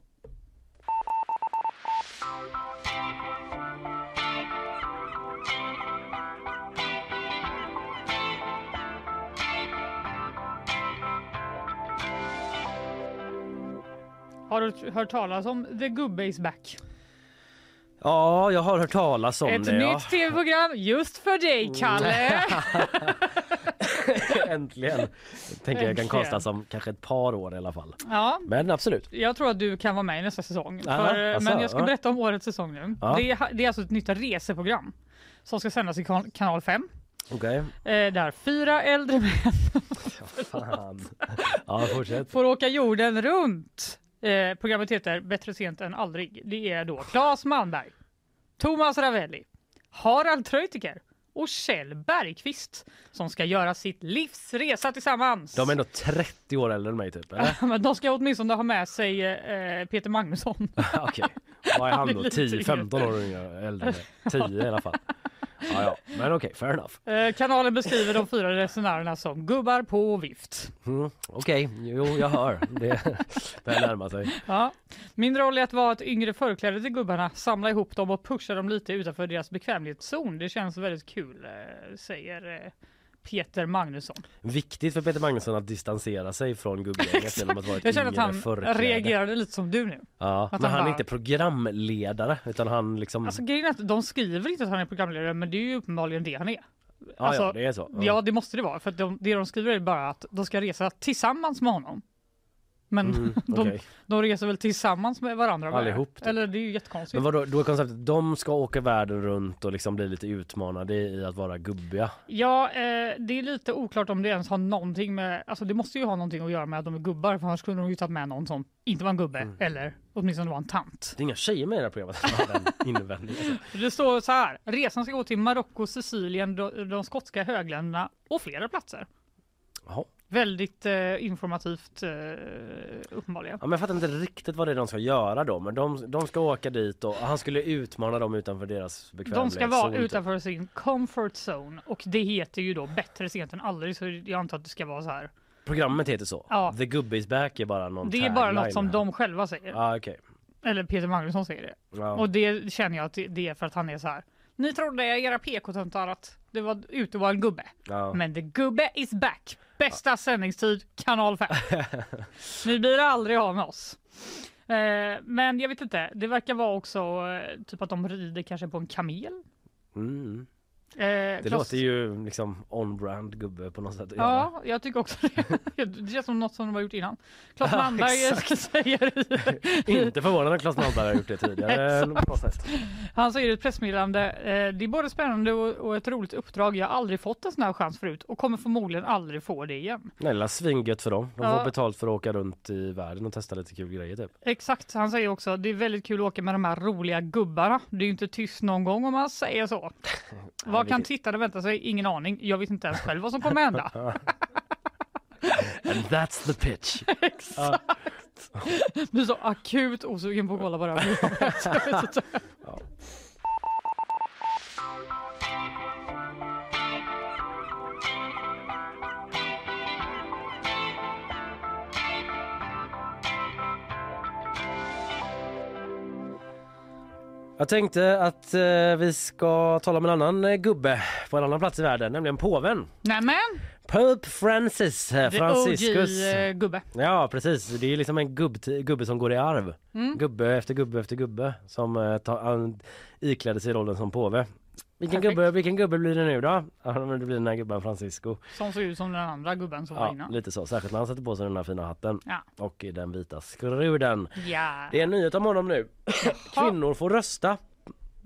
Har du hört talas om The Gubbe is back? ja, jag har hört talas om Ett det. nytt Ja. tv-program just för dig, Kalle! Äntligen. Tänker jag kan kosta som kanske ett par år i alla fall. ja, Men absolut. jag tror att du kan vara med i nästa säsong. Aha, för, alltså, men jag ska ja. berätta om årets säsong nu. Ja. Det, är, det är alltså ett nytt reseprogram som ska sändas i kan- kanal 5. Okej. Eh, där fyra äldre män Fan. Ja, får åka jorden runt. Eh, programmet heter Bättre sent än aldrig. Det är då Claes Malmberg, Thomas Ravelli, Harald Treutiger och Kjell Bergqvist som ska göra sitt livs resa tillsammans. De är ändå 30 år äldre än mig typ, eller? Men de ska åtminstone ha med sig eh, Peter Magnusson. Okej. Vad är han då? lite 10-15 år äldre? 10 i alla fall. Ja, ja. Men okej, fair enough. Eh, kanalen beskriver de fyra resenärerna som gubbar på vift. Mm, okej, jo jag hör. Det börjar närma sig. Ja. Min roll är att vara ett yngre förkläde till gubbarna, samla ihop dem och pusha dem lite utanför deras bekvämlighetszon. Det känns väldigt kul, eh, säger eh, Peter Magnusson. Viktigt för Peter Magnusson att distansera sig från gubbgänget genom att vara ett Jag känner att han förkläde. reagerade lite som du nu. Ja, att men han han är bara- inte programledare utan han liksom... Alltså grejen är att de skriver inte att han är programledare, men det är ju uppenbarligen det han är. ja, alltså, ja, det är så. Ja, det måste det vara. För de, det de skriver är bara att de ska resa tillsammans med honom. Men Mm, de, okej. de reser väl tillsammans med varandra? med. Allihop, typ. Eller det är ju jättekonstigt. Men vadå, då är konceptet de ska åka världen runt och liksom bli lite utmanade i att vara gubbiga. Ja, eh, det är lite oklart om det ens har någonting med, alltså det måste ju ha någonting att göra med att de är gubbar, för annars kunde de ju tagit med någon som inte var en gubbe, Mm. eller åtminstone var en tant. Det är inga tjejer med i det här programmet som har den invändningen. Alltså. Det står så här, resan ska gå till Marocko, Sicilien, de, de skotska högländerna och flera platser. Jaha. Väldigt eh, informativt eh, uppenbarligen. Ja, men jag fattar inte riktigt vad det är de ska göra då. Men de, de ska åka dit och han skulle utmana dem utanför deras De bekvämlighetszon. ska vara utanför sin comfort zone och det heter ju då bättre sent än aldrig så jag antar att det ska vara så här. Programmet heter så? Ja. The Gubbe is back är bara någon Det är bara något som här. de själva säger. Ja okej. Eller Peter Magnusson säger det. Ja. Och det känner jag att det är för att han är så här. Ni trodde era PK-töntar att det var ute var en gubbe. Ja. Men the gubbe is back. Bästa sändningstid, kanal 5. Ni blir aldrig av med oss. Eh, men jag vet inte, det verkar vara också eh, typ att de rider kanske på en kamel. Mm. Eh, Det Klas- låter ju liksom on-brand gubbe på något sätt. göra. Ja, jag tycker också det. Det känns som något som de har gjort innan. Claes Ja, Malmberg säger i, Inte förvånande att Claes Malmberg har gjort det tidigare. Han säger i ett pressmeddelande, eh, det är både spännande och, och ett roligt uppdrag. Jag har aldrig fått en sån här chans förut och kommer förmodligen aldrig få det igen. Nej, det svingött för dem. De Ja. får betalt för att åka runt i världen och testa lite kul grejer typ. Exakt, han säger också, det är väldigt kul att åka med de här roliga gubbarna. Det är ju inte tyst någon gång om man säger så. Vad kan vilket- tittarna vänta sig? Ingen aning. Jag vet inte ens själv vad som kommer hända. And that's the pitch. Exakt. Du är så akut osugen på att kolla på det här Jag tänkte att eh, vi ska tala om en annan eh, gubbe på en annan plats i världen, nämligen påven. Nämen, Pope Francis, eh, the Franciscus. OG-gubbe. Ja precis, det är liksom en gubb, gubbe som går i arv. Mm. Gubbe efter gubbe efter gubbe som eh, tar, han iklädde sig rollen som påve. Vilken Perfekt. gubbe, vilken gubbe blir det nu då? Ja men det blir den här gubben Francisco. Som ser ut som den andra gubben som var Ja, innan. lite så, särskilt när han sätter på sig den här fina hatten Ja. och i den vita skruden. Ja. Det är en nyhet om honom nu. Kvinnor får rösta.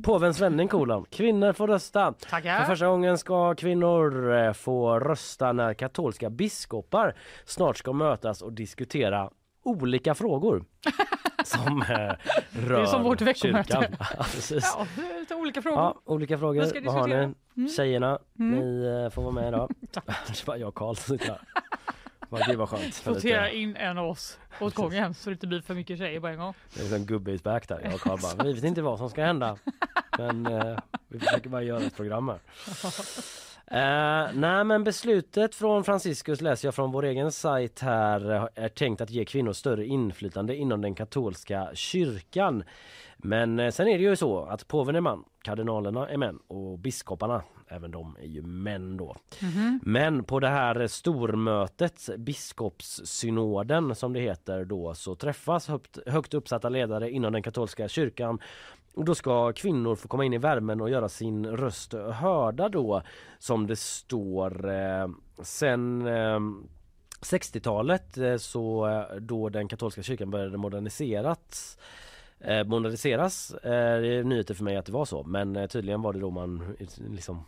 Påvens vändning kolon. Kvinnor får rösta. För Tackar. första gången ska kvinnor eh, få rösta när katolska biskopar snart ska mötas och diskutera olika frågor. som eh, rör som vårt veckomöte. Ja, precis. Ja, olika frågor. Ja, olika frågor. Vad har ni? Mm. Tjejerna, Mm. ni eh, får vara med idag. det är bara jag och Karl som sitter här. Gud vad skönt. Lite- in en av oss åt gången så det inte blir för mycket tjejer på en gång. Det är en gubbe i back där. Jag och Karl bara, vi vet inte vad som ska hända. Men eh, vi försöker bara göra ett program här. Eh, nej men beslutet från Franciscus läser jag från vår egen sajt här eh, är tänkt att ge kvinnor större inflytande inom den katolska kyrkan. Men eh, sen är det ju så att påven är man, kardinalerna är män och biskoparna, även de är ju män då. Men på det här stormötet, biskopssynoden som det heter då, så träffas högt, högt uppsatta ledare inom den katolska kyrkan. Då ska kvinnor få komma in i värmen och göra sin röst hörda då, som det står. Eh, sen eh, 60-talet eh, så eh, då den katolska kyrkan började eh, moderniseras moderniseras. Det är nyheter för mig att det var så men tydligen var det då man liksom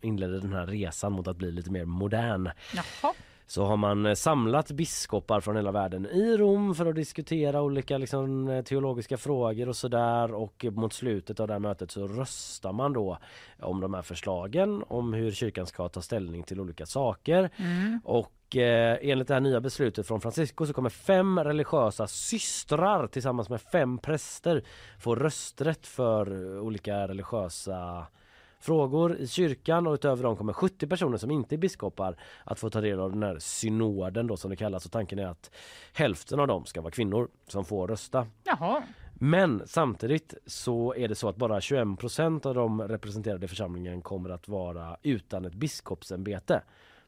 inledde den här resan mot att bli lite mer modern. Jaha. Så har man eh, samlat biskopar från hela världen i Rom för att diskutera olika liksom, eh, teologiska frågor och sådär och mot slutet av det här mötet så röstar man då om de här förslagen om hur kyrkan ska ta ställning till olika saker. Mm. Och eh, enligt det här nya beslutet från Francisco så kommer fem religiösa systrar tillsammans med fem präster få rösträtt för olika religiösa frågor i kyrkan och utöver dem kommer 70 personer som inte är biskopar att få ta del av den här synoden då som det kallas och tanken är att hälften av dem ska vara kvinnor som får rösta. Jaha. Men samtidigt så är det så att bara 21% av de representerade i församlingen kommer att vara utan ett biskopsämbete.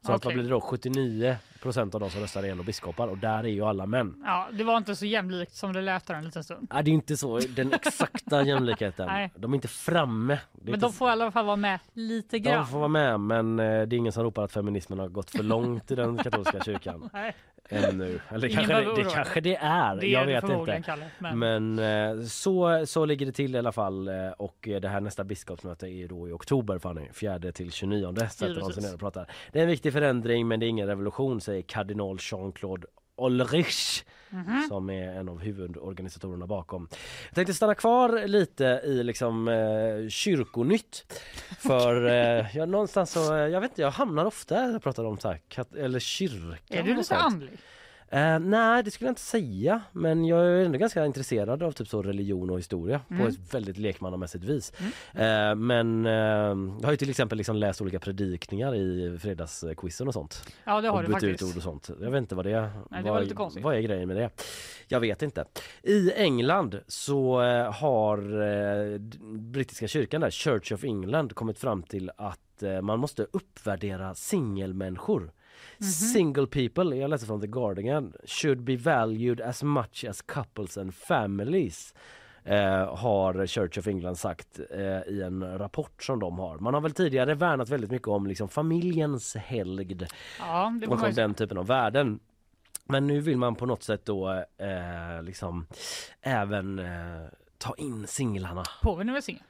Så att vad blir det då? 79% av de som röstar är biskopar och där är ju alla män. Ja, det var inte så jämlikt som det lät där en liten stund. Nej, det är inte så den exakta jämlikheten. Nej. De är inte framme. Det Men de får i alla fall vara med lite grann. De får vara med men eh, det är ingen som ropar att feminismen har gått för långt i den katolska kyrkan. Nej, Ännu. Eller kanske det, det kanske det är. det jag är vet inte. Kalle. Men, Men eh, så, så ligger det till i alla fall eh, och eh, det här nästa biskopsmöte är då i oktober Fanny, 4 till 29 sätter de sig Givetvis. ner och pratar. Det är en viktig förändring men det är ingen revolution säger kardinal Jean-Claude Ulrich Mhm. som är en av huvudorganisatorerna bakom. Jag tänkte stanna kvar lite i liksom eh, kyrkonytt. För eh, jag, någonstans så, eh, jag vet inte, jag hamnar ofta jag pratar om så här, kat- eller kyrkan. är du lite andlig? Eh, nej det skulle jag inte säga men jag är ändå ganska intresserad av typ så religion och historia Mm. på ett väldigt lekmannamässigt vis. Mm. Eh, men eh, jag har ju till exempel liksom läst olika predikningar i fredagsquizen och sånt. Ja, det har och du bytt ut faktiskt. ord och sånt. Jag vet inte vad det är. Nej, det var vad, lite konstigt. Vad är grejen med det? Jag vet inte. I England så eh, har eh, brittiska kyrkan där, Church of England, kommit fram till att eh, man måste uppvärdera singelmänniskor. Mhm. Single people, jag läser från The Guardian, should be valued as much as couples and families. Eh, har Church of England sagt eh, i en rapport som de har. Man har väl tidigare värnat väldigt mycket om liksom familjens helgd Ja, det och man den typen av värden. Men nu vill man på något sätt då eh, liksom även eh, ta in singlarna. Påven är väl singel?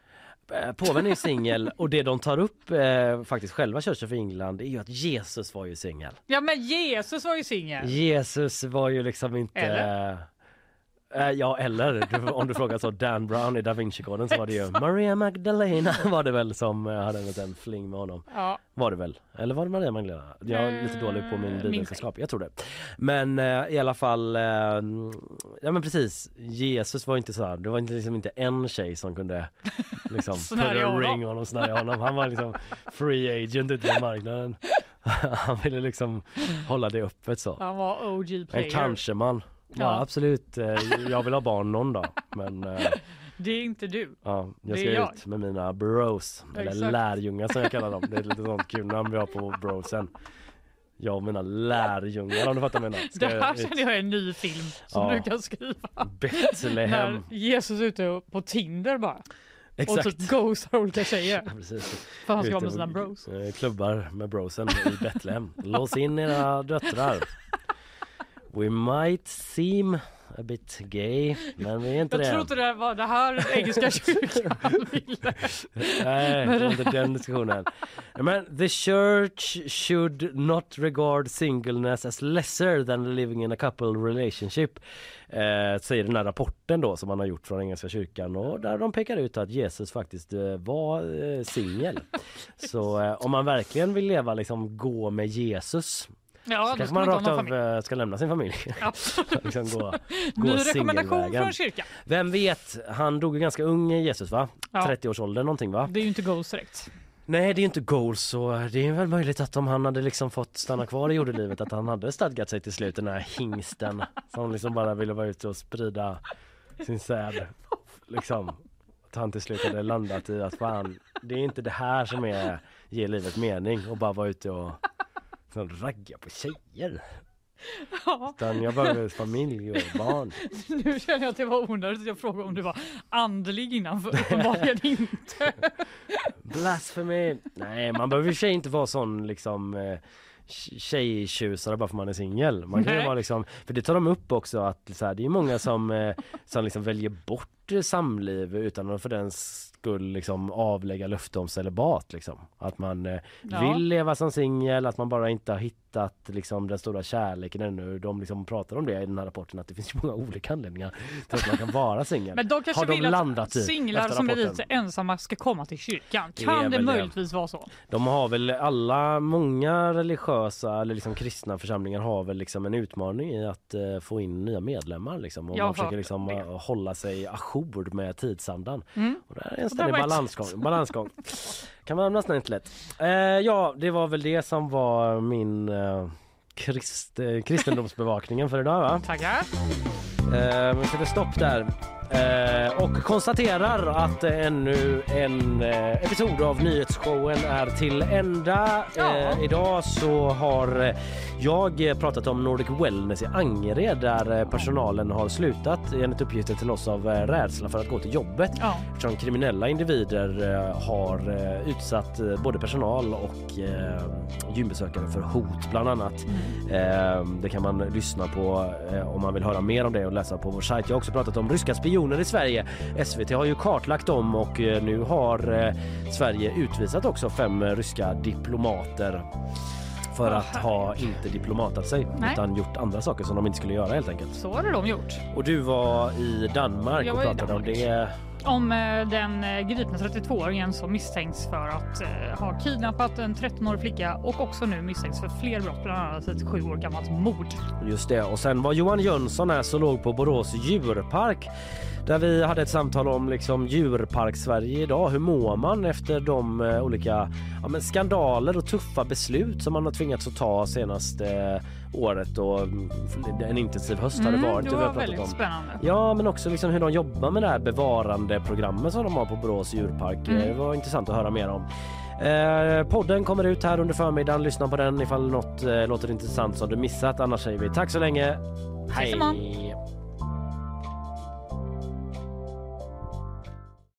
Eh, Påven är singel och det de tar upp eh, faktiskt själva Church of England är ju att Jesus var ju singel. Ja, men Jesus var ju singel. Jesus var ju liksom inte... Eller? Eh, ja eller du, om du frågar så Dan Brown i Da Vinci-koden så var det ju Maria Magdalena var det väl som eh, hade en liten fling med honom. Ja, Var det väl? Eller var det Maria Magdalena? Jag är lite dålig på min bibelkunskap. Jag tror det. Men eh, i alla fall, eh, ja men precis. Jesus var inte så här, det var inte, liksom inte en tjej som kunde liksom put a ring honom, snärja honom. Han var liksom free agent ute på marknaden. Han ville liksom hålla det öppet så. han var OG En player. kanske man. Ja, Ja. absolut. Eh, Jag vill ha barn någon dag. Men eh, Det är inte du. ja, jag ska jag. ut med mina bros. Eller Exakt. lärjungar som jag kallar dem. Det är lite sånt kul namn vi har på brosen. Jag och mina lärjungar om du fattar vad jag menar. Ska Det här känner jag är en ny film som Ja. du kan skriva. Betlehem. När Jesus är ute på Tinder bara. Och Exakt. typ ghostar olika tjejer. Precis. För han ska vara med sina och, bros. eh, Klubbar med brosen i Betlehem. Lås in era döttrar. We might seem a bit gay, men vi är inte Jag det. tror inte det var det här engelska kyrkan ville. Nej, inte den diskussionen. Men the church should not regard singleness as lesser than living in a couple relationship. Eh, säger den här rapporten då som man har gjort från Engelska kyrkan och där de pekar ut att Jesus faktiskt eh, var eh, singel. Så eh, om man verkligen vill leva liksom gå med Jesus Ja, kanske man man rakt av eh, ska lämna sin familj. Absolut. liksom gå, Ny gå rekommendation singelvägen. från kyrkan. Vem vet, han dog ju ganska ung Jesus va? Ja. 30-årsåldern någonting va? Det är ju inte Ghost direkt. Nej det är inte goals så det är väl möjligt att om han hade liksom fått stanna kvar i jordelivet att han hade stadgat sig till slut den här hingsten som liksom bara ville vara ute och sprida sin säd. Liksom. Att han till slut hade landat i att fan det är inte det här som är ger livet mening och bara vara ute och liksom, ragga på tjejer. Ja, Utan jag behöver familj och barn. nu känner jag att det var onödigt att jag frågade om du var andlig innan, för uppenbarligen inte. Blasphemy! Nej, man behöver i sig inte vara sån liksom eh, tjejtjusare bara för man är singel. Man kan ju vara liksom, för det tar de upp också att så här, det är många som, eh, som liksom väljer bort samliv utan att för den skull liksom avlägga löfte om celibat liksom. Att man eh, Ja. vill leva som singel, att man bara inte har hittat liksom den stora kärleken ännu. De liksom pratar om det i den här rapporten att det finns många olika anledningar till att man kan vara singel. Men de kanske Har de vill landat att singlar som är lite ensamma ska komma till kyrkan. Kan det det. möjligtvis vara så? De har väl alla, många religiösa eller liksom kristna församlingar har väl liksom en utmaning i att eh, få in nya medlemmar liksom. Och Jag man försöker liksom det. eh, hålla sig ajour med tidsandan. Mm. Och det är en ständig balansgång. balansgång. kan man nästan inte lätt. Eh, ja, det var väl det som var min eh, krist, eh, kristendomsbevakningen för idag va? Tackar. Eh, vi sätter stopp där. Eh, och konstaterar att ännu en eh, episod av nyhetsshowen är till ända. Ja. Eh, idag så har jag pratat om Nordic Wellness i Angered där eh, personalen har slutat enligt uppgifter till oss av eh, rädsla för att gå till jobbet. Ja. Eftersom kriminella individer har utsatt både personal och gymbesökare för hot bland annat. Eh, det kan man lyssna på om man vill höra mer om det och läsa på vår sajt. Jag har också pratat om ryska spioner i Sverige. SVT har ju kartlagt dem och eh, nu har eh, Sverige utvisat också fem eh, ryska diplomater för att ha inte diplomatat sig Nej. utan gjort andra saker som de inte skulle göra helt enkelt. Så har de gjort. Och du var i Danmark och var i pratade om Danmark. det om eh, den gripne gripna 32-åringen som misstänks för att eh, ha kidnappat en 13-årig flicka och också nu misstänks för fler brott, bland annat ett sju år gammalt mord. Just det, och sen var Johan Jönsson här så låg på Borås djurpark där vi hade ett samtal om liksom djurpark-Sverige idag. Hur mår man efter de olika ja, men skandaler och tuffa beslut som man har tvingats att ta senaste eh, året och mm, en intensiv höst Mm, varit. det var väldigt om. spännande. Ja, men också liksom hur de jobbar med det här bevarandeprogrammet som de har på Borås djurpark. Mm. Det var intressant att höra mer om. Eh, podden kommer ut här under förmiddagen. Lyssna på den ifall något eh, låter intressant som du missat. Annars säger vi tack så länge. Imorgon.